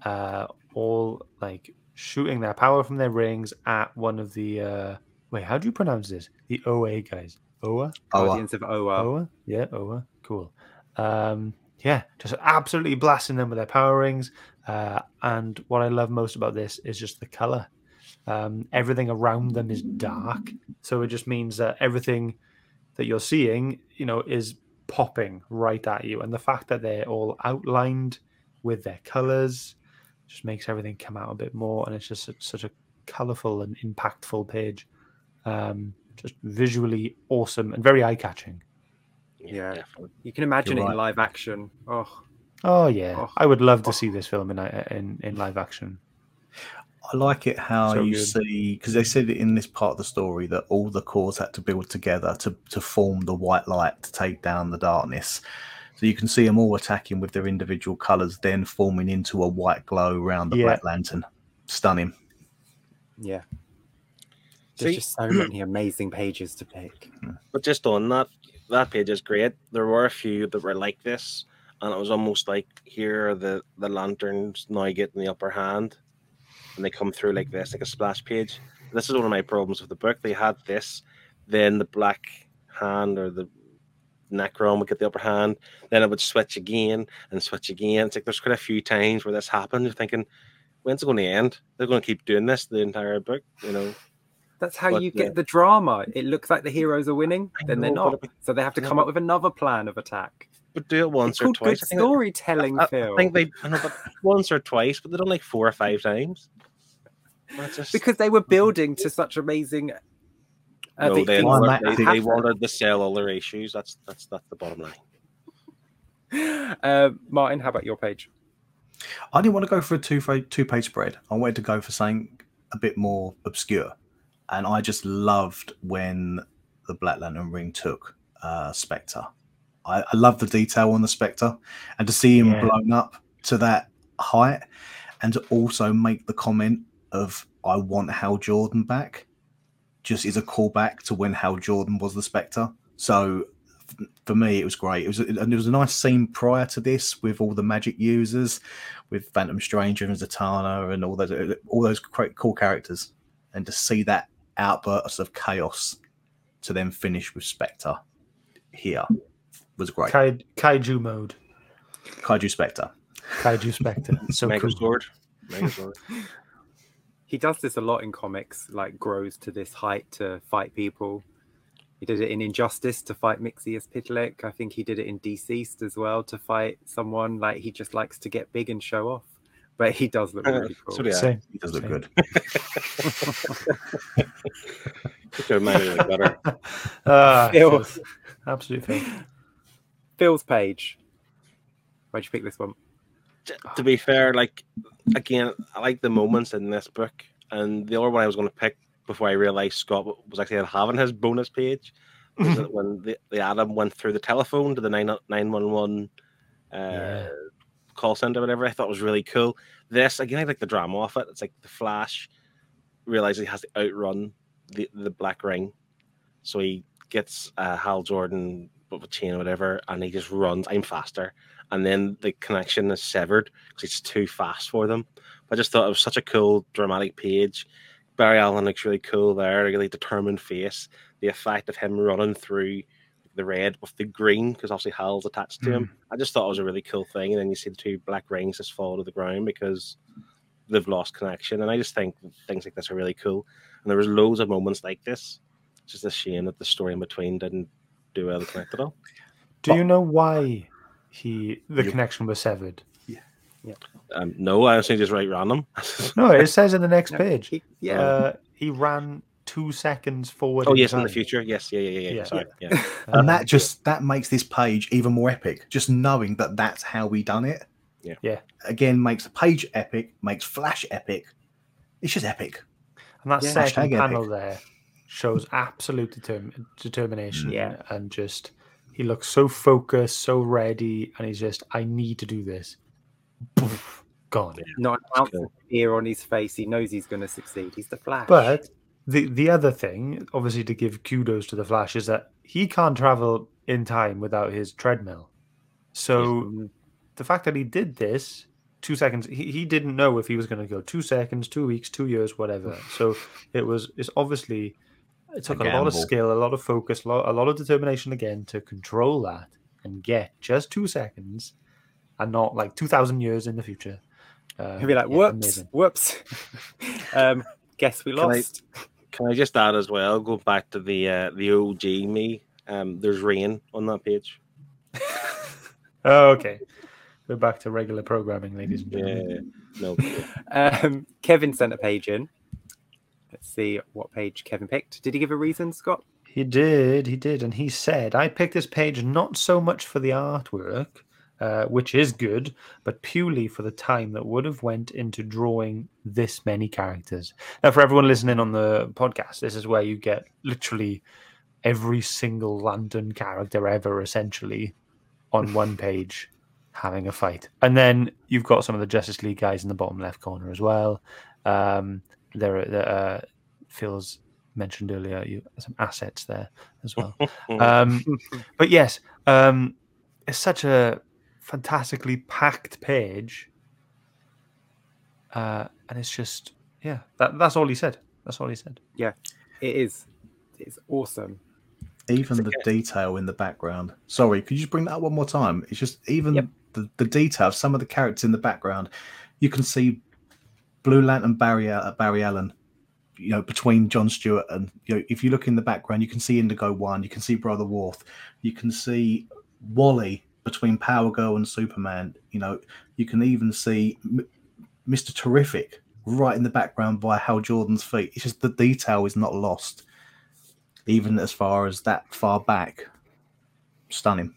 Speaker 5: uh, all like shooting their power from their rings at one of the uh, wait. How do you pronounce this? The OA guys. OA.
Speaker 4: Oh,
Speaker 2: Guardians of Oa.
Speaker 5: Oa? Yeah, Oa. Cool. Um, yeah, just absolutely blasting them with their power rings. Uh, and what I love most about this is just the color. Um, everything around them is dark, so it just means that everything that you're seeing, you know, is popping right at you. And the fact that they're all outlined with their colors just makes everything come out a bit more. And it's just such, such a colorful and impactful page. Um, just visually awesome and very eye catching.
Speaker 2: Yeah.
Speaker 3: definitely.
Speaker 2: You can imagine
Speaker 4: You're
Speaker 2: it in live action. Oh,
Speaker 5: Oh yeah,
Speaker 2: Oh.
Speaker 5: I would love to
Speaker 2: Oh.
Speaker 5: see this film in uh, in, in live action.
Speaker 4: I like it how
Speaker 5: So
Speaker 4: you
Speaker 5: good.
Speaker 4: see because they said in this part of the story that all the corps had to build together to to form the white light to take down the darkness. So you can see them all attacking with their individual colors, then forming into a white glow around the
Speaker 5: Yeah.
Speaker 4: Black Lantern. Stunning.
Speaker 2: yeah. There's
Speaker 3: See-
Speaker 2: just so many amazing pages to pick. Hmm.
Speaker 3: But just on that, that page is great. There were a few that were like this, and it was almost like here are the the lanterns now getting the upper hand, and they come through like this, like a splash page. This is one of my problems with the book. They had this, then the black hand or the Nekron would get the upper hand, then it would switch again and switch again. It's like there's quite a few times where this happened. You're thinking, when's it going to end? They're going to keep doing this the entire book, you know.
Speaker 2: That's how
Speaker 3: But,
Speaker 2: you
Speaker 3: uh,
Speaker 2: get the drama. It looks like the heroes are winning,
Speaker 3: I
Speaker 2: then they're not.
Speaker 3: but-
Speaker 2: So they have to come up with another plan of attack.
Speaker 3: But do it once
Speaker 2: It's
Speaker 3: or twice.
Speaker 2: good
Speaker 3: I think that-
Speaker 2: storytelling,
Speaker 3: I,
Speaker 2: Phil.
Speaker 3: I think they I know, but once or twice, but they done like four or five times. Just,
Speaker 2: because they were building to such amazing. Uh,
Speaker 3: no,
Speaker 2: vi-
Speaker 3: they, wanted,
Speaker 2: that
Speaker 3: they, they wanted to sell all their issues. That's that's that's the bottom line. [laughs]
Speaker 2: Uh, Martin, how about your page?
Speaker 4: I didn't want to go for a two two page spread. I wanted to go for something a bit more obscure, and I just loved when the Black Lantern ring took uh, Spectre. I, I love the detail on the Spectre, and to see him
Speaker 5: Yeah.
Speaker 4: blown up to that height, and to also make the comment of "I want Hal Jordan back," just is a callback to when Hal Jordan was the Spectre. So for me, it was great. It was and it was a nice scene prior to this with all the magic users, with Phantom Stranger and Zatanna and all those all those great cool characters, and to see that outburst of chaos to then finish with Spectre here was great.
Speaker 5: Kai, kaiju mode.
Speaker 4: Kaiju Spectre.
Speaker 5: Kaiju Spectre. [laughs] So
Speaker 3: Mega
Speaker 5: cool.
Speaker 3: Sword. Mega Sword. [laughs]
Speaker 2: He does this a lot in comics, like grows to this height to fight people. He did it in Injustice to fight Mxyzptlk. I think he did it in DCeased as well to fight someone. Like he just likes to get big and show off. But he does look really cool.
Speaker 3: So do I.
Speaker 5: Same.
Speaker 4: He does look
Speaker 5: Same.
Speaker 4: good.
Speaker 3: Could have made it look better. [laughs]
Speaker 5: Ah,
Speaker 2: Phil. Phil's page. Why'd you pick this one?
Speaker 3: To be fair, like again, I like the moments in this book, and the other one I was going to pick before I realized Scott was actually having his bonus page [laughs] was when the, the Adam went through the telephone to the nine nine one one uh call center, whatever. I thought was really cool. This again, I like the drama of it. It's like the Flash realizes he has to outrun the the Black Ring, so he gets uh, Hal Jordan with a chain or whatever, and he just runs. I'm faster, and then the connection is severed because it's too fast for them. I just thought it was such a cool dramatic page. Barry Allen looks really cool there, a really determined face. The effect of him running through the red with the green, because obviously Hal's attached to him. Hmm. I just thought it was a really cool thing. And then you see the two black rings just fall to the ground because they've lost connection. And I just think things like this are really cool. And there was loads of moments like this. It's just a shame that the story in between didn't do well to connect at all.
Speaker 5: Do you know why he the
Speaker 4: You-
Speaker 5: connection was severed? Yeah. yeah.
Speaker 3: Um, no, I honestly just write random.
Speaker 5: No, it [laughs] says in the next
Speaker 2: No,
Speaker 5: page.
Speaker 2: he- yeah.
Speaker 5: Uh, he ran two seconds forward.
Speaker 3: oh yes, in the future. Yes, yeah, yeah, yeah. yeah.
Speaker 5: Yeah.
Speaker 3: Sorry, yeah.
Speaker 5: Um, [laughs]
Speaker 4: and that just that makes this page even more epic. Just knowing that that's how we done it.
Speaker 3: Yeah.
Speaker 5: Yeah.
Speaker 4: Again, makes the page epic, makes Flash epic. It's just epic.
Speaker 5: And that
Speaker 2: Yeah.
Speaker 5: second
Speaker 4: Hashtag
Speaker 5: panel
Speaker 4: epic.
Speaker 5: there shows absolute determ- determination.
Speaker 2: Yeah.
Speaker 5: And just, he looks so focused, so ready. And he's just, I need to do this. Poof, gone.
Speaker 2: Not an ounce of fear on his face. He knows he's going to succeed. He's the Flash.
Speaker 5: But the, the other thing, obviously, to give kudos to the Flash, is that he can't travel in time without his treadmill. So
Speaker 2: Mm,
Speaker 5: the fact that he did this two seconds he, he didn't know if he was going to go two seconds two weeks two years whatever so it was it's obviously it took a, lot of skill a lot of focus a lot, a lot of determination again to control that and get just two seconds and not like 2000 years in the future uh,
Speaker 2: he'll be like,
Speaker 5: yeah,
Speaker 2: whoops,
Speaker 5: amazing.
Speaker 2: whoops. [laughs] um, guess we
Speaker 3: Can I-
Speaker 2: lost.
Speaker 3: Can I just add as well? Go back to the uh, the OG me. Um, there's rain on that page. [laughs]
Speaker 5: oh, okay we're back to regular programming ladies and
Speaker 3: Yeah,
Speaker 5: gentlemen
Speaker 3: no. [laughs]
Speaker 2: Um, Kevin sent a page in. Let's see what page Kevin picked. Did he give a reason, Scott?
Speaker 5: He did, he did, and he said, "I picked this page not so much for the artwork, uh, which is good, but purely for the time that would have went into drawing this many characters." Now, for everyone listening on the podcast, this is where you get literally every single Lantern character ever, essentially, on one [laughs] page having a fight, and then you've got some of the Justice League guys in the bottom left corner as well. Um, there, are- there uh, Phil's mentioned earlier, you some assets there as well. [laughs] um, but yes, um, it's such a fantastically packed page, uh, and it's just yeah, that, that's all he said. That's all he said.
Speaker 2: Yeah, it is. It's awesome.
Speaker 4: even the detail in the background. Sorry, could you just bring that up one more time? It's just even
Speaker 2: Yep.
Speaker 4: the, the detail of some of the characters in the background. You can see Blue Lantern Barry uh, Barry Allen, you know, between John Stewart and you know, if you look in the background, you can see Indigo One, you can see Brother Warth, you can see Wally between Power Girl and Superman. You know, you can even see Mr. Terrific right in the background by Hal Jordan's feet. It's just the detail is not lost even as far as that far back. Stunning.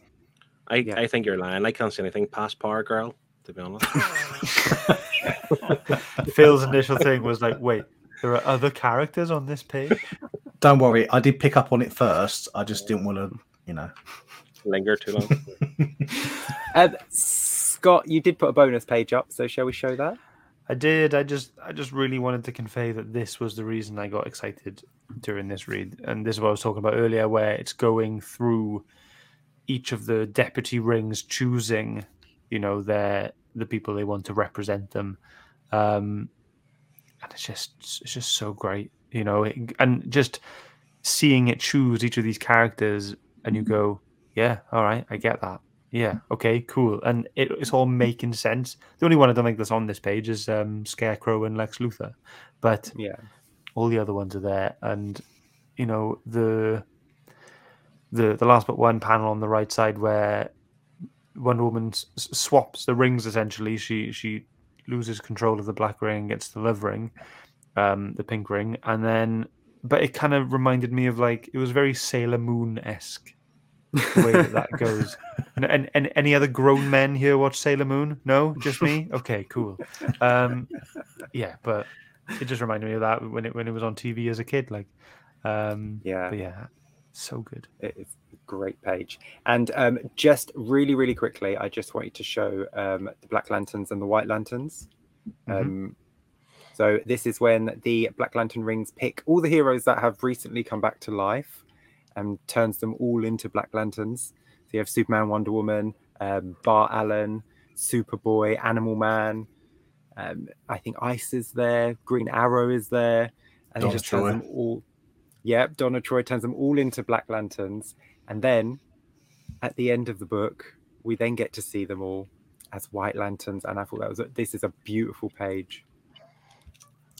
Speaker 3: I,
Speaker 2: Yeah.
Speaker 3: I think you're lying. I can't see anything past Power Girl, to be honest. [laughs]
Speaker 5: Phil's initial thing was like, wait, there are other characters on this page.
Speaker 4: Don't worry, I did pick up on it first. I just didn't want to, you know.
Speaker 3: Linger too long. [laughs]
Speaker 2: Um, Scott, you did put a bonus page up, so shall we show that?
Speaker 5: I did. I just, I just really wanted to convey that this was the reason I got excited during this read, and this is what I was talking about earlier, where it's going through each of the deputy rings, choosing, you know, their the people they want to represent them, um, and it's just, it's just so great, you know, and just seeing it choose each of these characters, and you go, yeah, all right, I get that. Yeah. Okay. Cool. And it, it's all making sense. The only one I don't think that's on this page is um, Scarecrow and Lex Luthor, but
Speaker 2: Yeah.
Speaker 5: all the other ones are there. And you know the the the last but one panel on the right side where Wonder Woman s- swaps the rings. Essentially, she she loses control of the black ring, gets the love ring, um, the pink ring, and then. But it kind of reminded me of like it was very Sailor Moon esque the way that, that goes. And, and, and any other grown men here watch Sailor Moon? No, just me. Okay, cool. Um, yeah, but it just reminded me of that when it when it was on TV as a kid. Like, um,
Speaker 2: Yeah.
Speaker 5: but yeah, so good.
Speaker 2: It is a great page. And um, just really, really quickly, I just wanted to show um, the Black Lanterns and the White Lanterns.
Speaker 5: Mhm.
Speaker 2: Um, so this is when the Black Lantern rings pick all the heroes that have recently come back to life and turns them all into Black Lanterns. So you have Superman, Wonder Woman, um, Bart Allen, Superboy, Animal Man. Um, I think Ice is there. Green Arrow is there, and
Speaker 4: Donna
Speaker 2: he just turns them all. Yep, Donna Troy turns them all into Black Lanterns, and then at the end of the book, we then get to see them all as White Lanterns, and I thought that was a, this is a beautiful page.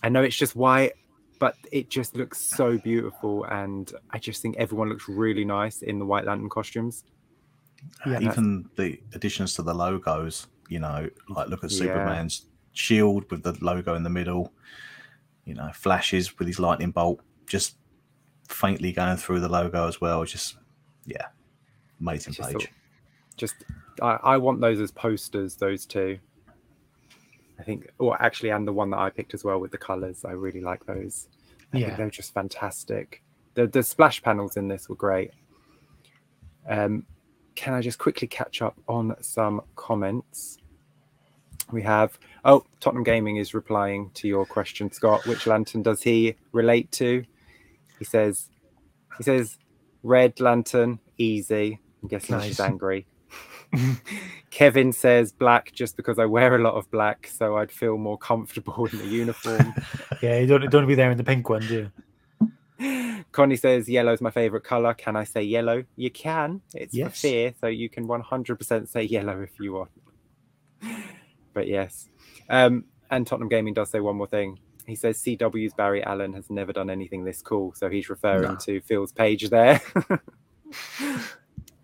Speaker 2: I know it's just white, but it just looks so beautiful, and I just think everyone looks really nice in the White Lantern costumes.
Speaker 5: Yeah.
Speaker 4: even the additions to the logos, you know, like look at
Speaker 2: Yeah.
Speaker 4: Superman's shield with the logo in the middle, you know, flashes with his lightning bolt just faintly going through the logo as well. Just, yeah, amazing
Speaker 2: Just
Speaker 4: page.
Speaker 2: Just, I, I want those as posters. Those two. I think, or actually, and the one that I picked as well with the colors. I really like those. I
Speaker 5: Yeah.
Speaker 2: think they're just fantastic. The the splash panels in this were great. Um, can I just quickly catch up on some comments? We have oh Tottenham Gaming is replying to your question, Scott. Which lantern does he relate to? He says he says red lantern, easy. I'm guessing she's angry. [laughs] Kevin says black just because I wear a lot of black, so I'd feel more comfortable in the uniform. [laughs]
Speaker 5: Yeah, you don't don't want to be there in the pink one, do you? [laughs]
Speaker 2: Connie says yellow's my favorite color. Can I say yellow? You can. It's for fear, so you can 100% say yellow if you want. But yes. Um, and Tottenham Gaming does say one more thing. He says CW's Barry Allen has never done anything this cool, so he's referring
Speaker 4: No.
Speaker 2: to Phil's page there. [laughs]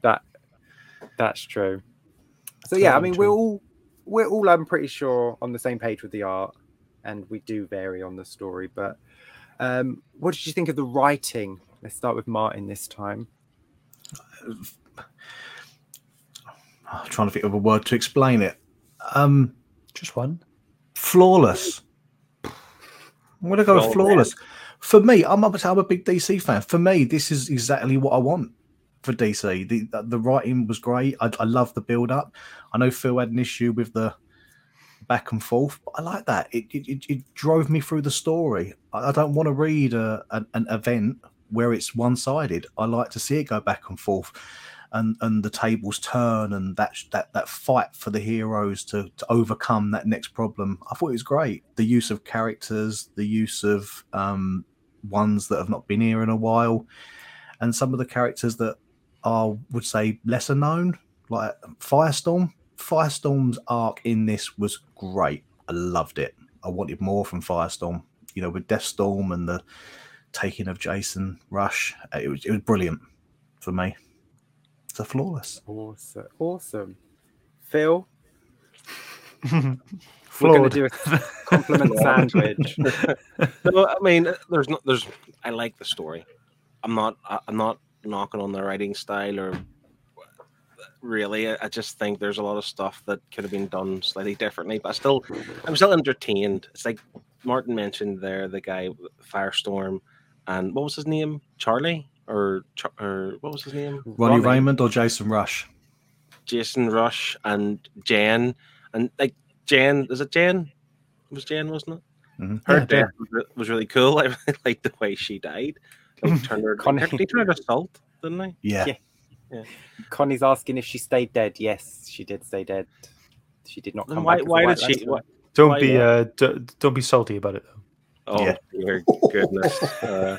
Speaker 2: that that's true. So yeah, I
Speaker 5: Totally
Speaker 2: mean we're all we're all I'm pretty sure on the same page with the art, and we do vary on the story. But um, what did you think of the writing? Let's start with Martin this time. [sighs]
Speaker 4: I'm trying to think of a word to explain it. Um,
Speaker 5: Just one.
Speaker 4: flawless. I'm going to go with
Speaker 3: Flawless.
Speaker 4: For me, I'm, a- I'm a big DC fan. For me, this is exactly what I want for DC. The uh, the writing was great. I, I love the build up. I know Phil had an issue with the back and forth. But I like that. It it, it, it drove me through the story. I, I don't want to read a, an, an event where it's one sided. I like to see it go back and forth. And, and the tables turn and that that that fight for the heroes to, to overcome that next problem. I thought it was great. The use of characters, the use of um, ones that have not been here in a while, and some of the characters that are would say lesser known, like Firestorm. Firestorm's arc in this was great. I loved it. I wanted more from Firestorm. You know, with Deathstorm and the taking of Jason Rusch, it was it was brilliant for me. It's a flawless.
Speaker 2: Awesome. Awesome. Phil, [laughs] we're going to do a compliment [laughs] sandwich. [laughs]
Speaker 3: no, I mean, there's not. There's. I like the story. I'm not. I- I'm not knocking on the writing style or really. I I just think there's a lot of stuff that could have been done slightly differently. But I still, I'm still entertained. It's like Martin mentioned there, the guy Firestorm, and what was his name? Charlie or or what was his name?
Speaker 4: Ronnie Raymond or Jason Rusch?
Speaker 3: Jason Rusch and Jen and like Jen. Is it Jen? It was Jen, wasn't it?
Speaker 4: Mhm.
Speaker 3: her
Speaker 5: Yeah,
Speaker 3: death was, was really cool. [laughs] I really liked the way she died. Like, turned her,
Speaker 2: Connie.
Speaker 3: they turned her to salt, didn't they?
Speaker 4: Yeah.
Speaker 2: Yeah. Connie's asking if she stayed dead. Yes, she did stay dead. She did not come
Speaker 3: why
Speaker 2: back.
Speaker 3: why did she?
Speaker 2: Lancer.
Speaker 3: What,
Speaker 5: Don't
Speaker 3: Why
Speaker 5: be
Speaker 3: not?
Speaker 5: uh, d- don't be salty about it though.
Speaker 3: oh,
Speaker 4: Yeah.
Speaker 3: dear goodness. [laughs] Uh,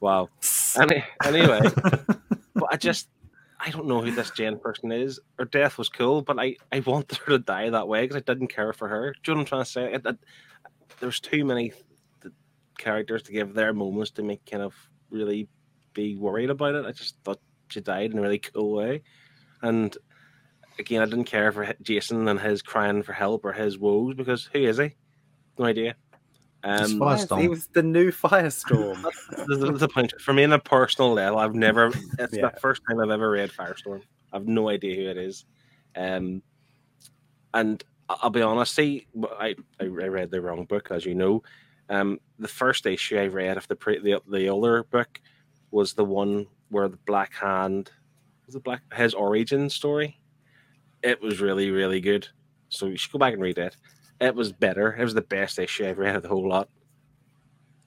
Speaker 3: wow. [laughs] Any, anyway, but I just I don't know who this Jen person is. Her death was cool, but I I wanted [laughs] her to die that way because I didn't care for her. Do you know what I'm trying to say? There's too many th- characters to give their moments to make kind of really be worried about it. I just thought she died in a really cool way, and again, I didn't care for Jason and his crying for help or his woes because who is he? No idea.
Speaker 4: It's
Speaker 3: Um.
Speaker 2: Yes,
Speaker 4: Firestorm.
Speaker 2: He was the new Firestorm.
Speaker 3: the, [laughs] the, the point for me on a personal level, I've never. It's
Speaker 2: Yeah.
Speaker 3: the first time I've ever read Firestorm. I've no idea who it is, um, and I- I'll be honest. See, I I read the wrong book, as you know. Um, the first issue I read of the pre, the the older book was the one where the Black Hand was the Black his origin story. It was really really good. So you should go back and read it. It was better. It was the best issue I've read of the whole lot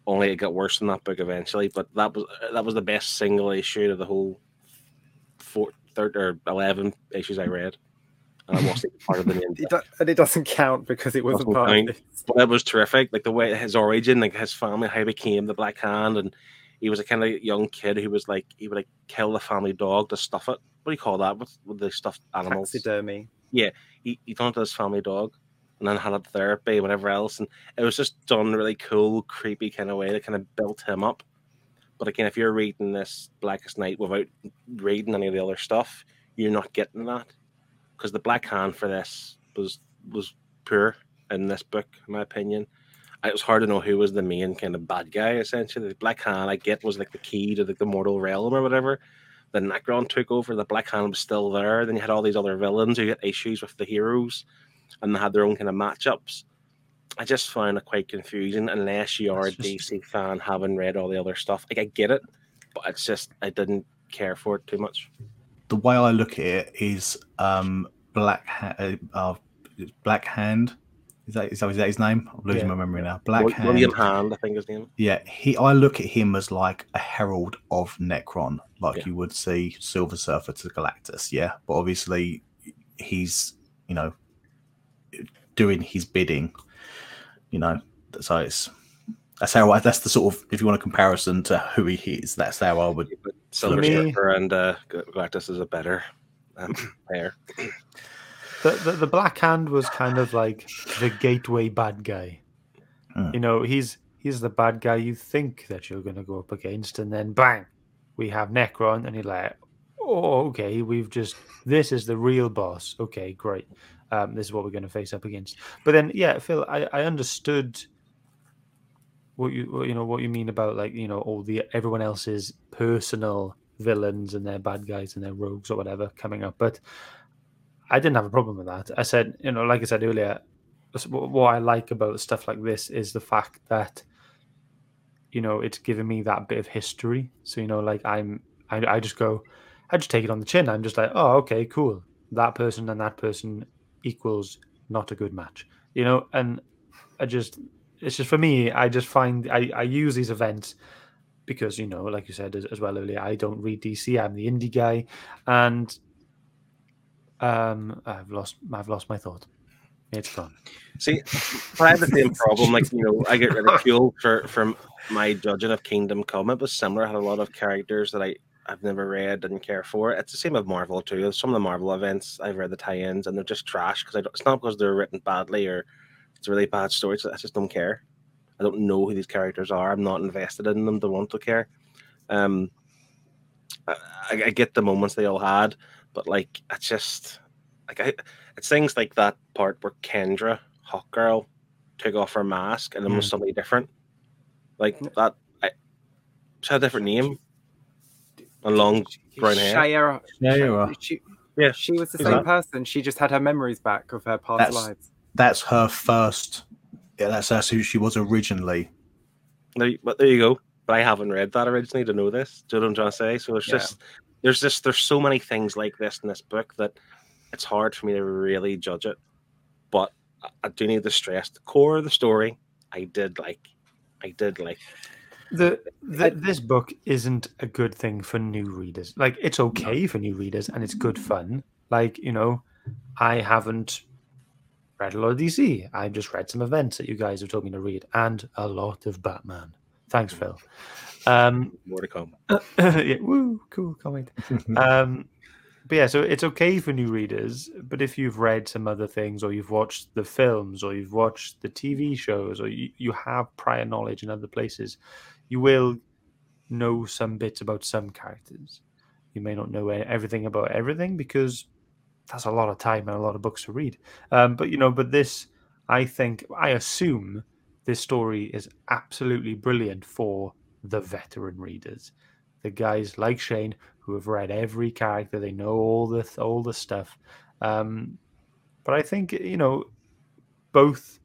Speaker 3: only it got worse than that book eventually. But that was that was the best single issue of the whole four, third or eleven issues I read, and I wasn't part of the [laughs] main.
Speaker 2: It and it doesn't count because it wasn't part of
Speaker 3: count.
Speaker 2: this.
Speaker 3: But it was terrific, like the way his origin, like his family, how he became the Black Hand, and he was a kind of young kid who was like he would like kill the family dog to stuff it. What do you call that? With with the stuffed animals?
Speaker 2: Taxidermy.
Speaker 3: Yeah, he, he done it to his family dog and then had it therapy, whatever else. And it was just done really cool, creepy kind of way that kind of built him up. But again, if you're reading this Blackest Night without reading any of the other stuff, you're not getting that. Because the Black Hand for this was was poor in this book, in my opinion. It was hard to know who was the main kind of bad guy, essentially. The Black Hand, I get, was like the key to the, the mortal realm or whatever. Then Nekron took over, the Black Hand was still there. Then you had all these other villains who had issues with the heroes and they had their own kind of matchups. I just find it quite confusing unless you are a DC fan, having read all the other stuff. Like I get it, but it's just I didn't care for it too much.
Speaker 4: the way I look at it is um Black ha- uh, uh, Black Hand. Is that, is that is that his name? I'm losing
Speaker 5: Yeah.
Speaker 4: my memory now. Black
Speaker 3: Wil-
Speaker 4: Hand.
Speaker 3: William Hand, I think his name.
Speaker 4: Yeah, he. I look at him as like a herald of Nekron, like
Speaker 3: Yeah.
Speaker 4: you would see Silver Surfer to Galactus. Yeah, but obviously he's you know doing his bidding. You know, so it's that's how I. That's the sort of if you want a comparison to who he is. That's how I would.
Speaker 3: But Silver
Speaker 5: me-
Speaker 3: Surfer and uh, Galactus is a better um, pair.
Speaker 5: The, the the Black Hand was kind of like the gateway bad guy.
Speaker 4: Hmm.
Speaker 5: You know, he's he's the bad guy you think that you're going to go up against, and then bang, we have Nekron, and you're like, oh, okay, we've just this is the real boss. Okay, great. Um, this is what we're going to face up against. But then, yeah, Phil, I, I understood what you you know what you mean about like you know all the everyone else's personal villains and their bad guys and their rogues or whatever coming up, but I didn't have a problem with that. I said, you know, like I said earlier, what I like about stuff like this is the fact that, you know, it's given me that bit of history. So you know, like I'm, I, I just go, I just take it on the chin. I'm just like, oh, okay, cool. That person and that person equals not a good match. You know, and I just it's just for me. I just find I I use these events because you know, like you said as, as well earlier, I don't read DC. I'm the indie guy, and um, I've lost I've lost my thought. It's gone.
Speaker 3: See, I have the same problem. Like you know, I get ridiculed [laughs] for for my judging of Kingdom Come. It was similar. I had a lot of characters that I I've never read, didn't care for. It's the same with Marvel too. Some of the Marvel events I've read the tie-ins and they're just trash because it's not because they're written badly or it's a really bad story. I just don't care. I don't know who these characters are. I'm not invested in them. Don't want to care. Um, I, I get the moments they all had, but like it's just like I, it's things like that part where Kendra Hawkgirl took off her mask and then was
Speaker 5: Mm.
Speaker 3: somebody different. Like that, I, she had a different name and long brown hair.
Speaker 2: Shayera,
Speaker 4: Yeah, you are.
Speaker 2: she,
Speaker 3: Yeah.
Speaker 2: she was the
Speaker 4: Is
Speaker 2: same
Speaker 4: that-
Speaker 2: person. She just had her memories back of her past
Speaker 4: That's-
Speaker 2: lives.
Speaker 4: That's her first. Yeah, that's, that's who she was originally.
Speaker 3: There, you- but there you go. But I haven't read that originally to know this. Do you know what I'm trying to say? So it's
Speaker 2: Yeah.
Speaker 3: just there's just there's so many things like this in this book that it's hard for me to really judge it. But I- I do need to stress the core of the story. I did like, I did like.
Speaker 5: The, the this book isn't a good thing for new readers. Like it's okay for new readers and it's good fun. Like you know, I haven't read a lot of DC. I've just read some events that you guys have told me to read and a lot of Batman. Thanks, Phil. [laughs] Um,
Speaker 3: More to come. [laughs]
Speaker 5: yeah, woo, cool, can't. [laughs] Um, but yeah, so it's okay for new readers. But if you've read some other things, or you've watched the films, or you've watched the TV shows, or you, you have prior knowledge in other places, you will know some bits about some characters. You may not know everything about everything because that's a lot of time and a lot of books to read. Um, but you know, but this, I think, I assume this story is absolutely brilliant for the veteran readers, the guys like Shane who have read every character, they know all the all the stuff. Um, but I think you know both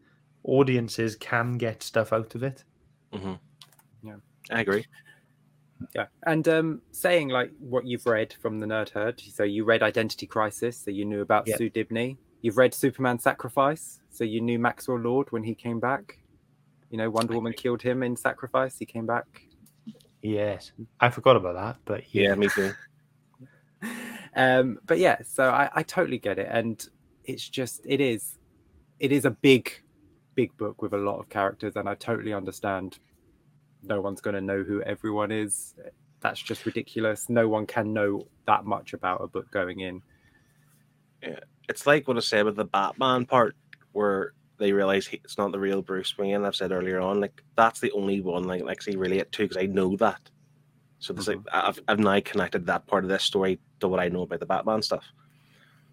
Speaker 5: audiences can get stuff out of it.
Speaker 3: I agree.
Speaker 2: Yeah, and um, saying like what you've read from the Nerd Herd. So you read Identity Crisis, so you knew about
Speaker 5: Yeah.
Speaker 2: Sue Dibney. You've read Superman Sacrifice, so you knew Maxwell Lord when he came back. You know, Wonder Woman killed him in Sacrifice. He came back.
Speaker 5: Yes, I forgot about that, but
Speaker 3: Yeah,
Speaker 5: yeah,
Speaker 3: me too. [laughs]
Speaker 2: Um, but yeah, so I, I totally get it, and it's just it is, it is a big, big book with a lot of characters, and I totally understand. No one's going to know who everyone is. That's just ridiculous. No one can know that much about a book going in.
Speaker 3: Yeah, It's like what I said with the Batman part, where they realize he, it's not the real Bruce Wayne. I've said earlier on, like that's the only one like like I relate to because I know that. So there's like mm-hmm. I've I've now connected that part of this story to what I know about the Batman stuff.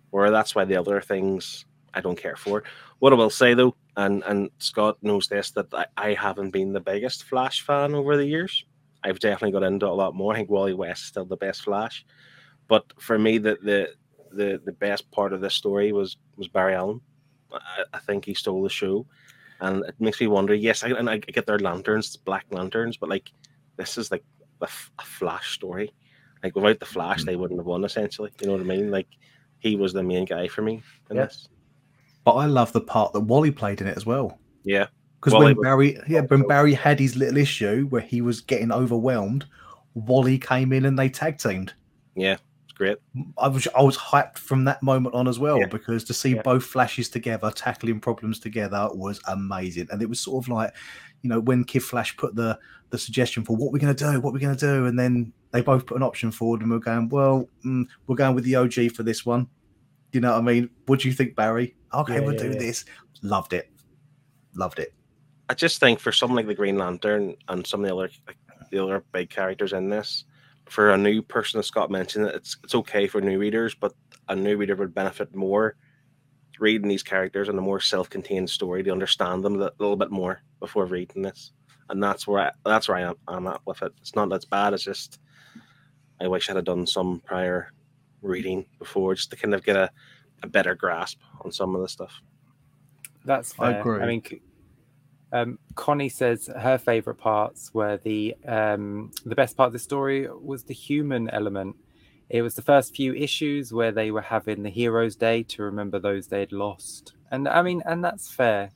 Speaker 3: Where that's why the other things I don't care for. What I will say though, and and Scott knows this, that I, I haven't been the biggest Flash fan over the years. I've definitely got into it a lot more. I think Wally West is still the best Flash. But for me, the the the, the best part of this story was was Barry Allen. I, I think he stole the show, and it makes me wonder. Yes, I, and I get their lanterns, Black Lanterns, but like this is like a Flash story. Like without the Flash, hmm. they wouldn't have won. Essentially, you know what I mean? Like he was the main guy for me in
Speaker 5: Yeah.
Speaker 3: this.
Speaker 4: But I love the part that Wally played in it as well.
Speaker 3: Yeah,
Speaker 4: Because
Speaker 3: Wally
Speaker 4: when Barry, yeah, when Barry had his little issue where he was getting overwhelmed, Wally came in and they tag teamed.
Speaker 3: yeah, it's great.
Speaker 4: I was I was hyped from that moment on as well
Speaker 3: Yeah.
Speaker 4: because to see
Speaker 5: Yeah.
Speaker 4: both flashes together tackling problems together was amazing, and it was sort of like, you know, when Kid Flash put the the suggestion for what we're going to do, what we're going to do, and then they both put an option forward, and we're going, well, mm, we're going with the OG for this one. You know what I mean? What do you think, Barry? Okay,
Speaker 5: Yeah,
Speaker 4: we'll
Speaker 5: yeah,
Speaker 4: do
Speaker 5: yeah.
Speaker 4: this. Loved it, loved it.
Speaker 3: I just think for something like the Green Lantern and some of the other like, the other big characters in this, for a new person, as Scott mentioned, it's it's okay for new readers, but a new reader would benefit more reading these characters in a more self-contained story to understand them a little bit more before reading this, and that's where I, that's where I am I'm at with it. It's not that's bad. It's just I wish I'd have done some prior reading before just to kind of get a, a better grasp on some of the stuff.
Speaker 2: That's
Speaker 4: I agree.
Speaker 2: I mean, um, Connie says her favorite parts were the um, the best part of the story was the human element. it was the first few issues where they were having the Heroes Day to remember those they had lost, and I mean, and that's fair.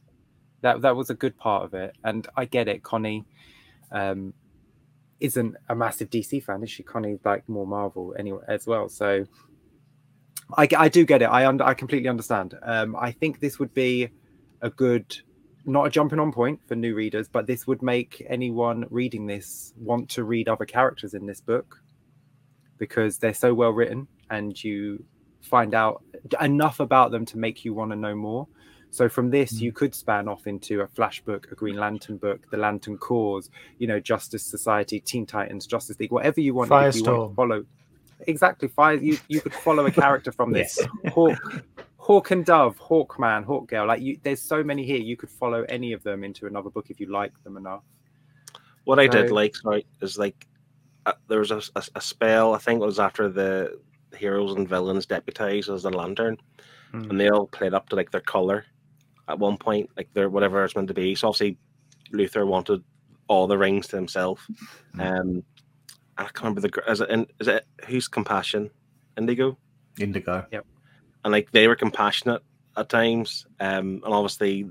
Speaker 2: That that was a good part of it, and I get it. Connie um, isn't a massive DC fan, is she? Connie like more Marvel anyway as well. So I, I do get it. I under, I completely understand. Um, I think this would be a good, not a jumping on point for new readers, but this would make anyone reading this want to read other characters in this book because they're so well written and you find out enough about them to make you want to know more. So from this,
Speaker 5: Mm.
Speaker 2: you could span off into a Flash book, a Green Lantern book, the Lantern Corps, you know, Justice Society, Teen Titans, Justice League, whatever you want. if you want to
Speaker 5: Firestorm.
Speaker 2: follow exactly fire. You you could follow a character from this.
Speaker 5: Yes. [laughs]
Speaker 2: Hawk, Hawk and Dove, Hawkman, Hawkgirl. Like you, there's so many here. You could follow any of them into another book if you like them enough.
Speaker 3: What I did like, sorry, is like uh, there was a, a, a spell. I think it was after the heroes and villains deputized as a lantern,
Speaker 5: Hmm.
Speaker 3: and they all played up to like their color at one point, like they're whatever it's meant to be. So obviously, Luthor wanted all the rings to himself.
Speaker 4: Mm.
Speaker 3: Um, I can't remember the gr- is it in- is it who's compassion, Indigo,
Speaker 4: Indigo. Yep.
Speaker 3: And like they were compassionate at times. Um, and obviously,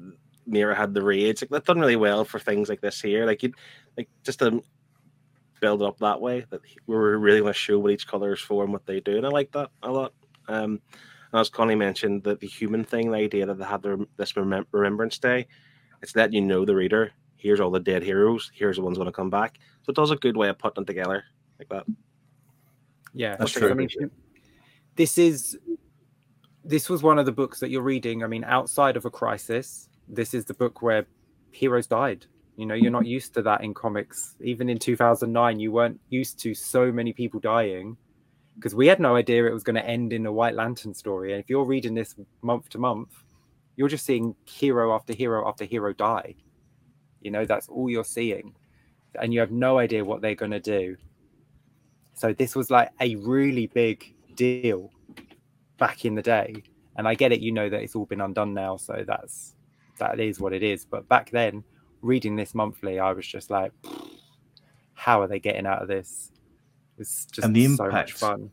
Speaker 3: Mera had the rage. Like that done really well for things like this here. Like you, like just to build it up that way that we were really going to show what each color is for and what they do. And I like that a lot. Um, and as Connie mentioned, that the human thing, the idea that they have their, this remem- Remembrance Day, it's letting you know the reader. Here's all the dead heroes. Here's the ones going to come back. So it does a good way of putting it together like that.
Speaker 2: Yeah,
Speaker 4: That's true.
Speaker 2: I mean, this is this was one of the books that you're reading. I mean, outside of a crisis, this is the book where heroes died. You know, you're not mm-hmm. used to that in comics. Even in 2009, you weren't used to so many people dying because we had no idea it was going to end in a White Lantern story. And if you're reading this month to month, you're just seeing hero after hero after hero die. You know, that's all you're seeing. And you have no idea what they're going to do. So this was like a really big deal back in the day. And I get it, you know that it's all been undone now, so that's that is what it is. But back then, reading this monthly, I was just like, how are they getting out of this? It's just
Speaker 4: And the
Speaker 2: so
Speaker 4: impact.
Speaker 2: fun.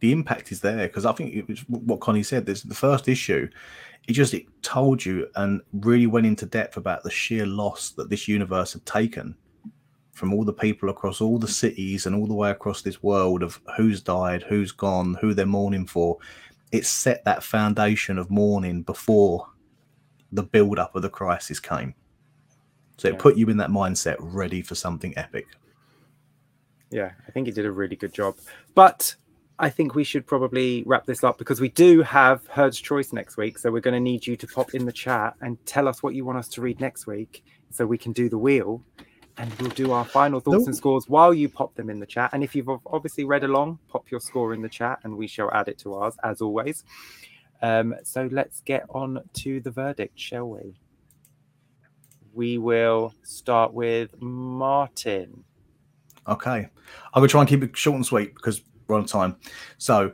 Speaker 4: the impact is there because I think it was what Connie said. There's the first issue. It just it told you and really went into depth about the sheer loss that this universe had taken from all the people across all the cities and all the way across this world of who's died, who's gone, who they're mourning for. It set that foundation of mourning before the build up of the crisis came. So it
Speaker 2: Yeah.
Speaker 4: put you in that mindset ready for something epic.
Speaker 2: Yeah, I think he did a really good job. But I think we should probably wrap this up because we do have Herd's Choice next week. So we're going to need you to pop in the chat and tell us what you want us to read next week so we can do the wheel and we'll do our final thoughts
Speaker 4: Nope.
Speaker 2: and scores while you pop them in the chat. And if you've obviously read along, pop your score in the chat and we shall add it to ours as always. Um, so let's get on to the verdict, shall we? We will start with Martin.
Speaker 4: Okay. I'm gonna try and keep it short and sweet because we're on time. So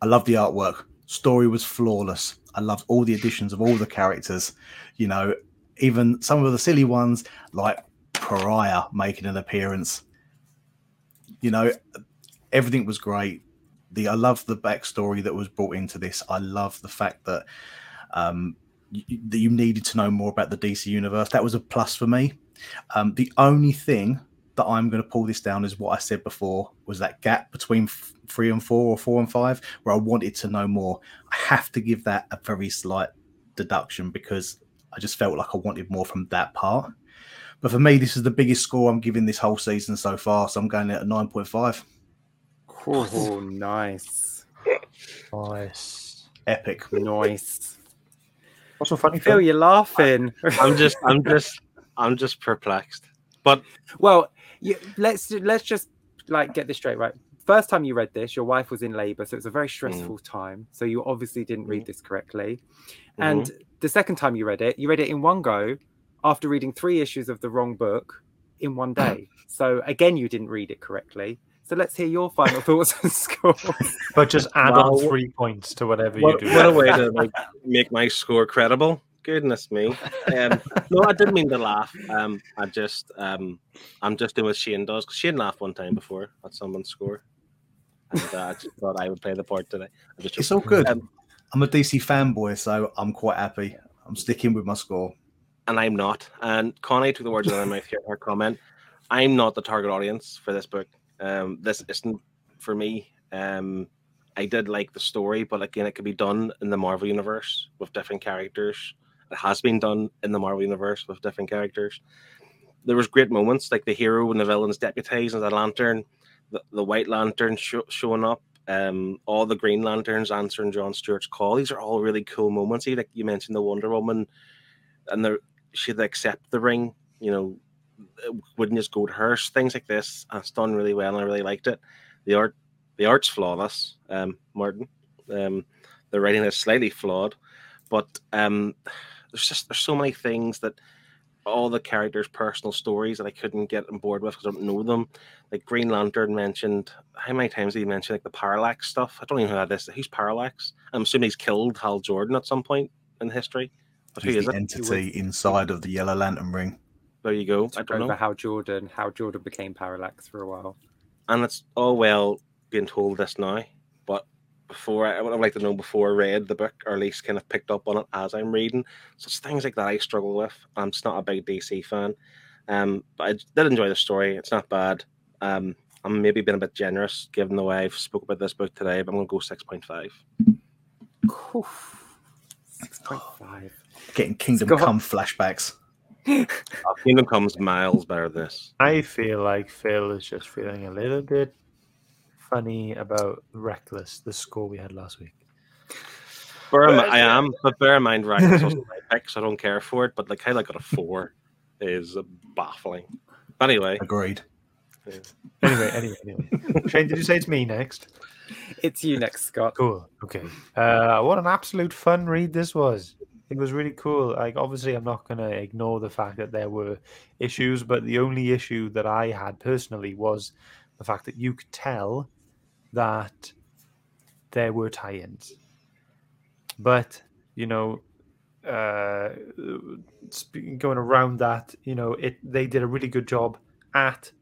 Speaker 4: I love the artwork. Story was flawless. I loved all the additions of all the characters. You know, even some of the silly ones like Pariah making an appearance. You know, everything was great. The I love the backstory that was brought into this. I love the fact that um you, that you needed to know more about the DC universe. That was a plus for me. Um, the only thing that I'm going to pull this down is what I said before was that gap between f- three and four or four and five, where I wanted to know more. I have to give that a very slight deduction because I just felt like I wanted more from that part. But for me, this is the biggest score I'm giving this whole season so far, so I'm going at a 9.5.
Speaker 2: Oh, nice.
Speaker 5: Nice.
Speaker 4: Epic.
Speaker 2: Nice.
Speaker 5: What's so funny,
Speaker 2: Phil, you're laughing.
Speaker 3: I'm just, I'm just, I'm just perplexed. But
Speaker 2: well, you, let's let's just like get this straight, right? First time you read this, your wife was in labor, so it was a very mm. stressful time. So you obviously didn't read mm. this correctly. Mm-hmm. And the second time you read it, you read it in one go after reading three issues of the wrong book in one day. [laughs] so again, you didn't read it correctly. So let's hear your final [laughs] thoughts and score.
Speaker 5: But just add
Speaker 3: Wow.
Speaker 5: on three points to whatever you
Speaker 3: what,
Speaker 5: do.
Speaker 3: what a way to like make my score credible. Goodness me. [laughs] Um, no, I didn't mean to laugh. Um, I just, um, I'm just doing what Shane does because Shane laughed one time before at someone's score. and uh, I just thought I would play the part today. I'm just
Speaker 4: It's all good.
Speaker 3: Um,
Speaker 4: I'm a DC fanboy, so I'm quite happy. I'm sticking with my score.
Speaker 3: and I'm not. And Connie took the words out of my mouth here in her comment. I'm not the target audience for this book. Um, this isn't for me. Um, I did like the story, but again, it could be done in the Marvel universe with different characters. Has been done in the Marvel universe with different characters. There was great moments, like the hero and the villains deputized and the lantern, the, the White Lantern sho- showing up, um, all the Green Lanterns answering John Stewart's call. These are all really cool moments. Like you mentioned the Wonder Woman, and the she'd accept the ring. You know, wouldn't just go to her. Things like this, and it's done really well, and I really liked it. The art, the art's flawless. Um, Martin, um, the writing is slightly flawed, but um, there's just there's so many things that all the characters' personal stories that I couldn't get on board with because I don't know them. Like Green Lantern mentioned, how many times did he mention like the Parallax stuff? I don't even know who that is. Who's Parallax? I'm assuming he's killed Hal Jordan at some point in history. But who
Speaker 4: He's
Speaker 3: is
Speaker 4: the
Speaker 3: it?
Speaker 4: entity inside of the Yellow Lantern ring.
Speaker 3: There you go. I don't
Speaker 2: over
Speaker 3: know.
Speaker 2: Hal Jordan, Hal Jordan became Parallax for a while.
Speaker 3: and it's all well being told this now, but before I would have liked to know before I read the book, or at least kind of picked up on it as I'm reading. So it's things like that I struggle with. I'm just not a big DC fan, um, but I did enjoy the story. It's not bad. Um, I'm maybe being a bit generous given the way I've spoke about this book today, but I'm gonna go six point five.
Speaker 2: Six point five.
Speaker 4: Getting Kingdom
Speaker 2: Scott.
Speaker 4: Come flashbacks. [laughs]
Speaker 3: Kingdom Comes miles better than this.
Speaker 5: I feel like Phil is just feeling a little bit funny about Reckless, the score we had last week.
Speaker 3: Bear in I am, but bear in mind, right? It's also my pick, so I don't care for it. But like, how I got a four is baffling. Anyway,
Speaker 4: Agreed.
Speaker 5: Anyway, anyway, anyway. [laughs] Shane, did you say it's me next?
Speaker 2: It's you next, Scott.
Speaker 5: Cool. Okay. Uh, what an absolute fun read this was. It was really cool. Like, obviously, I'm not going to ignore the fact that there were issues, but the only issue that I had personally was the fact that you could tell that there were tie-ins. But you know, uh, going around that, you know, it they did a really good job at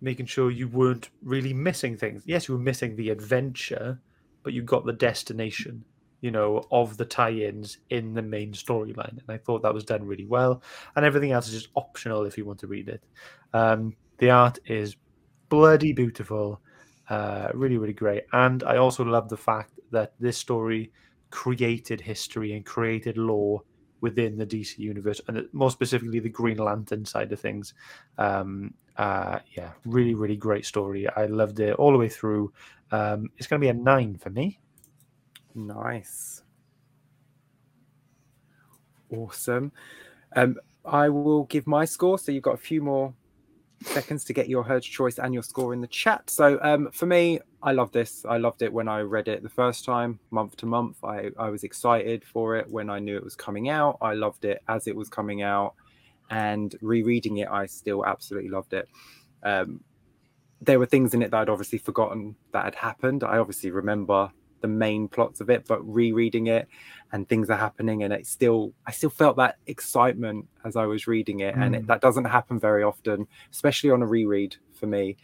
Speaker 5: making sure you weren't really missing things. Yes, you were missing the adventure, but you got the destination, you know, of the tie-ins in the main storyline. And I thought that was done really well. And everything else is just optional if you want to read it. Um, the art is bloody beautiful, uh, really, really great. And I also love the fact that this story created history and created lore within the DC universe, and more specifically the Green Lantern side of things. Um, uh, yeah, really, really great story. I loved it all the way through. Um, it's going to be a nine for me.
Speaker 2: Nice. Awesome. Um, I will give my score. So you've got a few more seconds to get your herd choice and your score in the chat. So um, for me, I love this. I loved it when I read it the first time, month to month. I, I was excited for it when I knew it was coming out. I loved it as it was coming out. And rereading it, I still absolutely loved it. Um, there were things in it that I'd obviously forgotten that had happened. I obviously remember the main plots of it, but rereading it and things are happening, and it still, I still felt that excitement as I was reading it, and it, that doesn't happen very often, especially on a reread for me.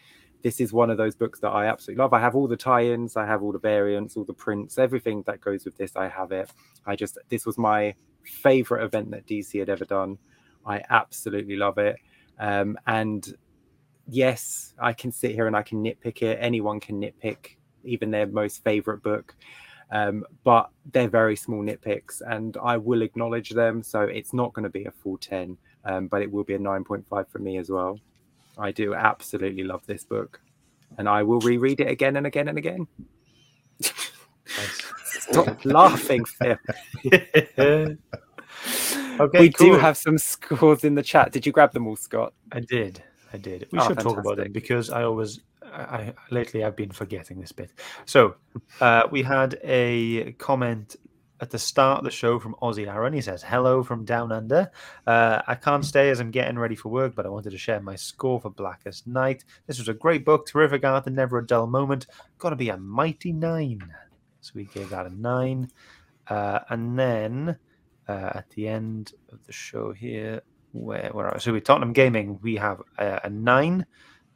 Speaker 2: This is one of those books that I absolutely love. I have all the tie-ins, I have all the variants, all the prints, everything that goes with this. I have it. I just, this was my favorite event that DC had ever done. I absolutely love it. Um, and yes, I can sit here and I can nitpick it. Anyone can nitpick even their most favorite book. Um, but they're very small nitpicks and I will acknowledge them. So it's not going to be a full 10, um, but it will be a 9.5 for me as well. I do absolutely love this book and I will reread it again and again and again. Stop [laughs] laughing, Phil. [laughs]
Speaker 5: okay,
Speaker 2: we do have some scores in the chat. Did you grab them all, Scott?
Speaker 5: I did. I did. We
Speaker 2: Oh,
Speaker 5: should talk about them because I always, I, lately I've been forgetting this bit. So, uh, we had a comment at the start of the show from Ozzy Aaron. He says, "Hello from down under. Uh, I can't stay as I'm getting ready for work, but I wanted to share my score for Blackest Night. This was a great book, terrific art, and never a dull moment. Got to be a mighty nine. So we gave that a nine, uh, and then uh, at the end of the show here, where where are, so we Tottenham Gaming, we have a, a nine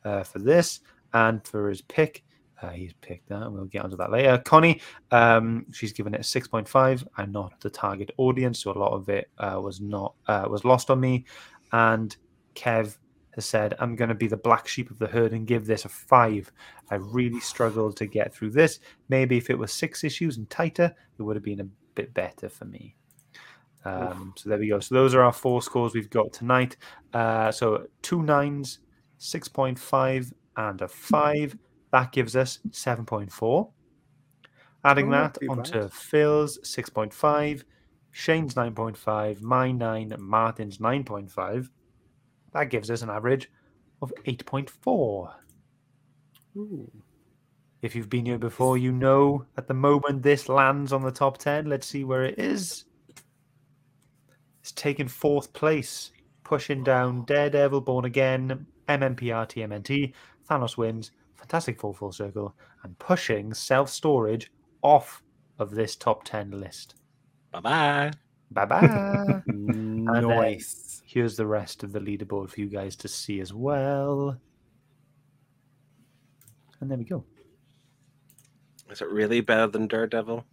Speaker 5: uh, for this, and for his pick, Uh, he's picked that. and We'll get onto that later. Connie, um, she's given it a six point five. I'm not the target audience, so a lot of it uh, was not uh, was lost on me. And Kev has said, "I'm going to be the black sheep of the herd and give this a five. I really struggled to get through this. Maybe if it was six issues and tighter, it would have been a bit better for me." Um, so there we go. So those are our four scores we've got tonight. Uh, so two nines, six point five, and a five. That gives us 7.4. Adding
Speaker 2: Oh,
Speaker 5: that onto
Speaker 2: bad.
Speaker 5: Phil's 6.5, Shane's 9.5, my 9, Martin's 9.5. That gives us an average of 8.4. If you've been here before, you know at the moment this lands on the top 10. Let's see where it is. It's taken fourth place, pushing down Daredevil, Born Again, MMPR, TMNT, Thanos Wins, Fantastic Four Full Circle, and pushing Self Storage off of this top 10 list.
Speaker 3: Bye bye.
Speaker 5: Bye bye. [laughs]
Speaker 2: nice.
Speaker 5: Here's the rest of the leaderboard for you guys to see as well. And there we go.
Speaker 3: Is it really better than Daredevil?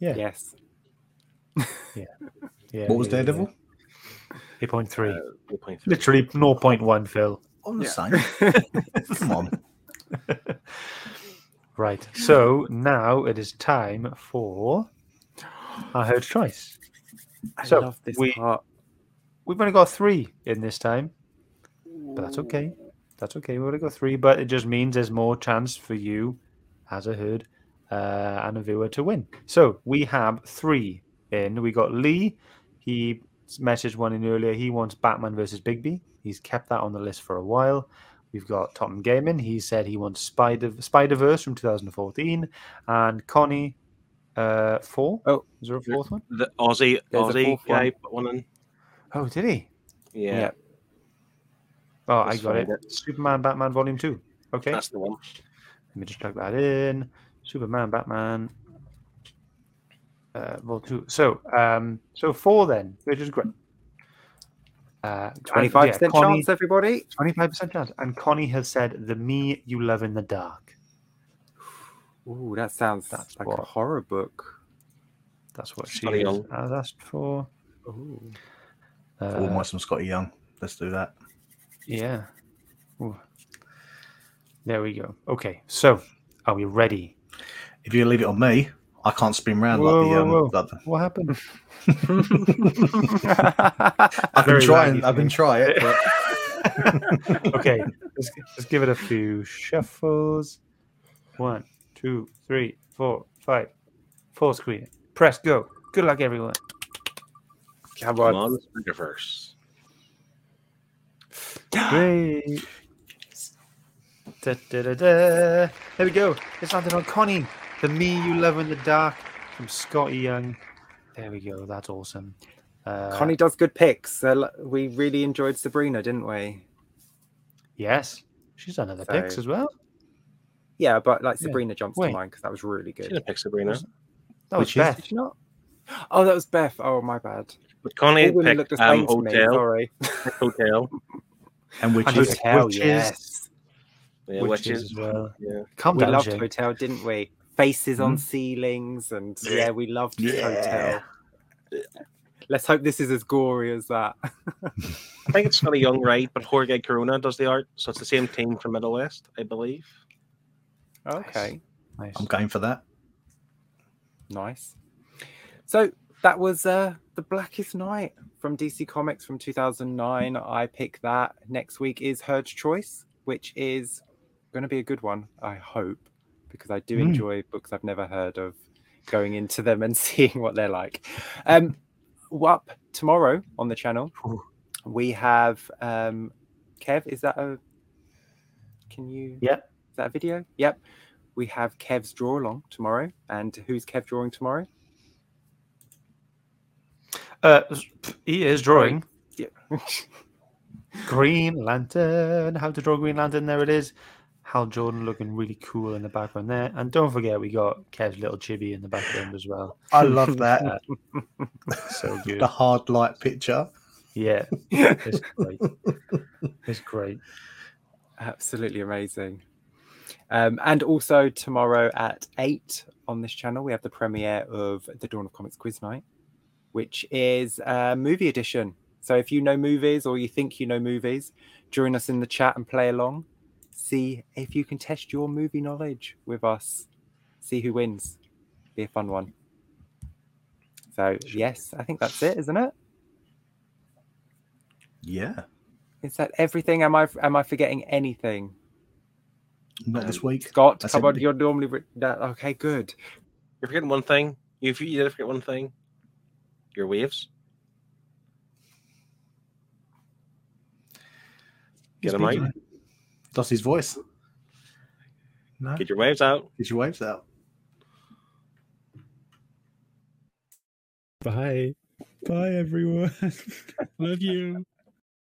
Speaker 5: Yeah.
Speaker 2: Yes.
Speaker 5: Yeah, [laughs] yeah.
Speaker 4: What was
Speaker 5: yeah, yeah.
Speaker 4: Daredevil?
Speaker 5: 8.3.
Speaker 3: Uh, 8.3.
Speaker 5: Literally 0.1, Phil.
Speaker 4: On the
Speaker 2: Yeah.
Speaker 4: same. [laughs] Come on. [laughs]
Speaker 5: Right. So now it is time for our herd choice.
Speaker 2: I
Speaker 5: So,
Speaker 2: love this
Speaker 5: we-
Speaker 2: part.
Speaker 5: We've only got three in this time, but that's okay. That's okay. We've only got three, but it just means there's more chance for you as a herd uh, and a viewer to win. So we have three in. We got Lee. He messaged one in earlier. He wants Batman versus Bigby. He's kept that on the list for a while. We've got Tottenham Gaming. He said he wants Spider Spider Verse from 2014, and Connie uh, four.
Speaker 2: Oh.
Speaker 5: is there a fourth one?
Speaker 3: The Aussie
Speaker 2: There's a
Speaker 3: Aussie
Speaker 2: fourth one.
Speaker 3: guy put one in.
Speaker 5: Oh, did he?
Speaker 3: Yeah,
Speaker 2: Yeah.
Speaker 5: Oh, I got it.
Speaker 3: find it.
Speaker 5: Superman, Batman, Volume Two. Okay,
Speaker 3: that's the one.
Speaker 5: let me just plug that in. Superman, Batman, uh, Vol Two. So, um, so four then, which is great. Uh, and,
Speaker 2: Twenty-five
Speaker 5: yeah,
Speaker 2: percent
Speaker 5: Connie-
Speaker 2: chance, everybody.
Speaker 5: 25% chance. And Connie has said, The me you love in the dark.
Speaker 2: Ooh, that sounds
Speaker 5: That's
Speaker 2: like a horror book.
Speaker 5: That's what she
Speaker 3: Skottie
Speaker 5: has
Speaker 3: Young.
Speaker 5: has asked for.
Speaker 2: Ooh.
Speaker 5: Uh,
Speaker 4: Almost some Skottie Young. Let's do that.
Speaker 5: Yeah. Ooh. There we go. Okay, so are we ready?
Speaker 4: If you leave it on me, I can't spin round
Speaker 5: Whoa,
Speaker 4: like the. Um,
Speaker 5: whoa.
Speaker 4: like the-
Speaker 5: What happened? [laughs]
Speaker 4: I've been trying. I've been trying it. But [laughs]
Speaker 5: okay, let's, let's give it a few shuffles. One, two, three, four, five. Full screen. Press go. Good luck, everyone.
Speaker 2: Come
Speaker 3: Come
Speaker 2: on.
Speaker 3: on, Spider-Verse.
Speaker 5: Great. [gasps] Da, da, da, da. There we go. It's landed on Connie. The me you love in the dark from Skottie Young. There we go. That's awesome. Uh,
Speaker 2: Connie does good picks. Uh, we really enjoyed Sabrina, didn't we?
Speaker 5: Yes. She's done other picks as well.
Speaker 2: Yeah, but like
Speaker 5: Yeah.
Speaker 2: Sabrina jumps
Speaker 5: Wait.
Speaker 2: to mind because that was really
Speaker 3: She
Speaker 2: good.
Speaker 3: didn't pick Sabrina,
Speaker 5: That was
Speaker 4: Which is-
Speaker 5: Beth.
Speaker 2: Did you not? [gasps] Oh, that was Beth. Oh, my bad.
Speaker 3: but Connie
Speaker 2: All women
Speaker 3: picked
Speaker 2: look the
Speaker 3: um,
Speaker 2: same to me.
Speaker 3: Hotel.
Speaker 2: Sorry.
Speaker 3: picked Hotel.
Speaker 4: and which
Speaker 5: And
Speaker 4: is
Speaker 5: Hotel,
Speaker 2: Hotel,
Speaker 5: witches.
Speaker 2: yes.
Speaker 3: Yeah,
Speaker 5: Witches
Speaker 3: witches.
Speaker 5: as well.
Speaker 3: Yeah.
Speaker 5: Calm
Speaker 2: We
Speaker 5: down,
Speaker 2: loved
Speaker 5: Shane.
Speaker 2: Hotel, didn't we? Faces on
Speaker 5: Mhm.
Speaker 2: ceilings, and yeah, we loved
Speaker 4: Yeah.
Speaker 2: Hotel. Let's hope this is as gory as that. [laughs]
Speaker 3: I think it's not a Young, right? But Jorge Corona does the art, so it's the same team from Middlewest, I believe.
Speaker 2: okay,
Speaker 5: Nice.
Speaker 4: I'm going for that.
Speaker 2: nice. So that was uh, the Blackest Night from DC Comics from 2009. I pick that. Next week is Herd's Choice, which is going to be a good one. I hope because I do
Speaker 5: Mm.
Speaker 2: enjoy books I've never heard of. Going into them and [laughs] seeing what they're like. Um, up tomorrow on the channel,
Speaker 5: Ooh.
Speaker 2: we have um, Kev. Is that a? Can you?
Speaker 5: Yeah.
Speaker 2: Is that a video? Yep. We have Kev's draw along tomorrow, and who's Kev drawing tomorrow?
Speaker 5: Uh, he is drawing [laughs]
Speaker 2: Yeah.
Speaker 5: Green Lantern. How to draw Green Lantern? There it is. Hal Jordan looking really cool in the background there. And don't forget, we got Kev's little chibi in the background as well.
Speaker 4: I love that. [laughs]
Speaker 5: So good.
Speaker 4: the hard light picture.
Speaker 5: Yeah, it's great. It's great.
Speaker 2: Absolutely amazing. Um, and also tomorrow at eight on this channel, we have the premiere of the Dawn of Comics Quiz Night, which is a movie edition. So if you know movies or you think you know movies, join us in the chat and play along. See if you can test your movie knowledge with us. See who wins. Be a fun one. So yes, I think that's it, isn't it?
Speaker 4: Yeah,
Speaker 2: Is that everything? Am I am I forgetting anything?
Speaker 4: not this um, week.
Speaker 2: Scott,
Speaker 4: That's
Speaker 2: come on,
Speaker 4: everything.
Speaker 2: you're normally re- no, okay. Good.
Speaker 3: You're forgetting one thing. If you did forget one thing, your waves. Get them out.
Speaker 4: Lost his voice.
Speaker 5: No.
Speaker 3: Get your waves out.
Speaker 4: Get your waves out.
Speaker 6: Bye. Bye, everyone. [laughs] Love you.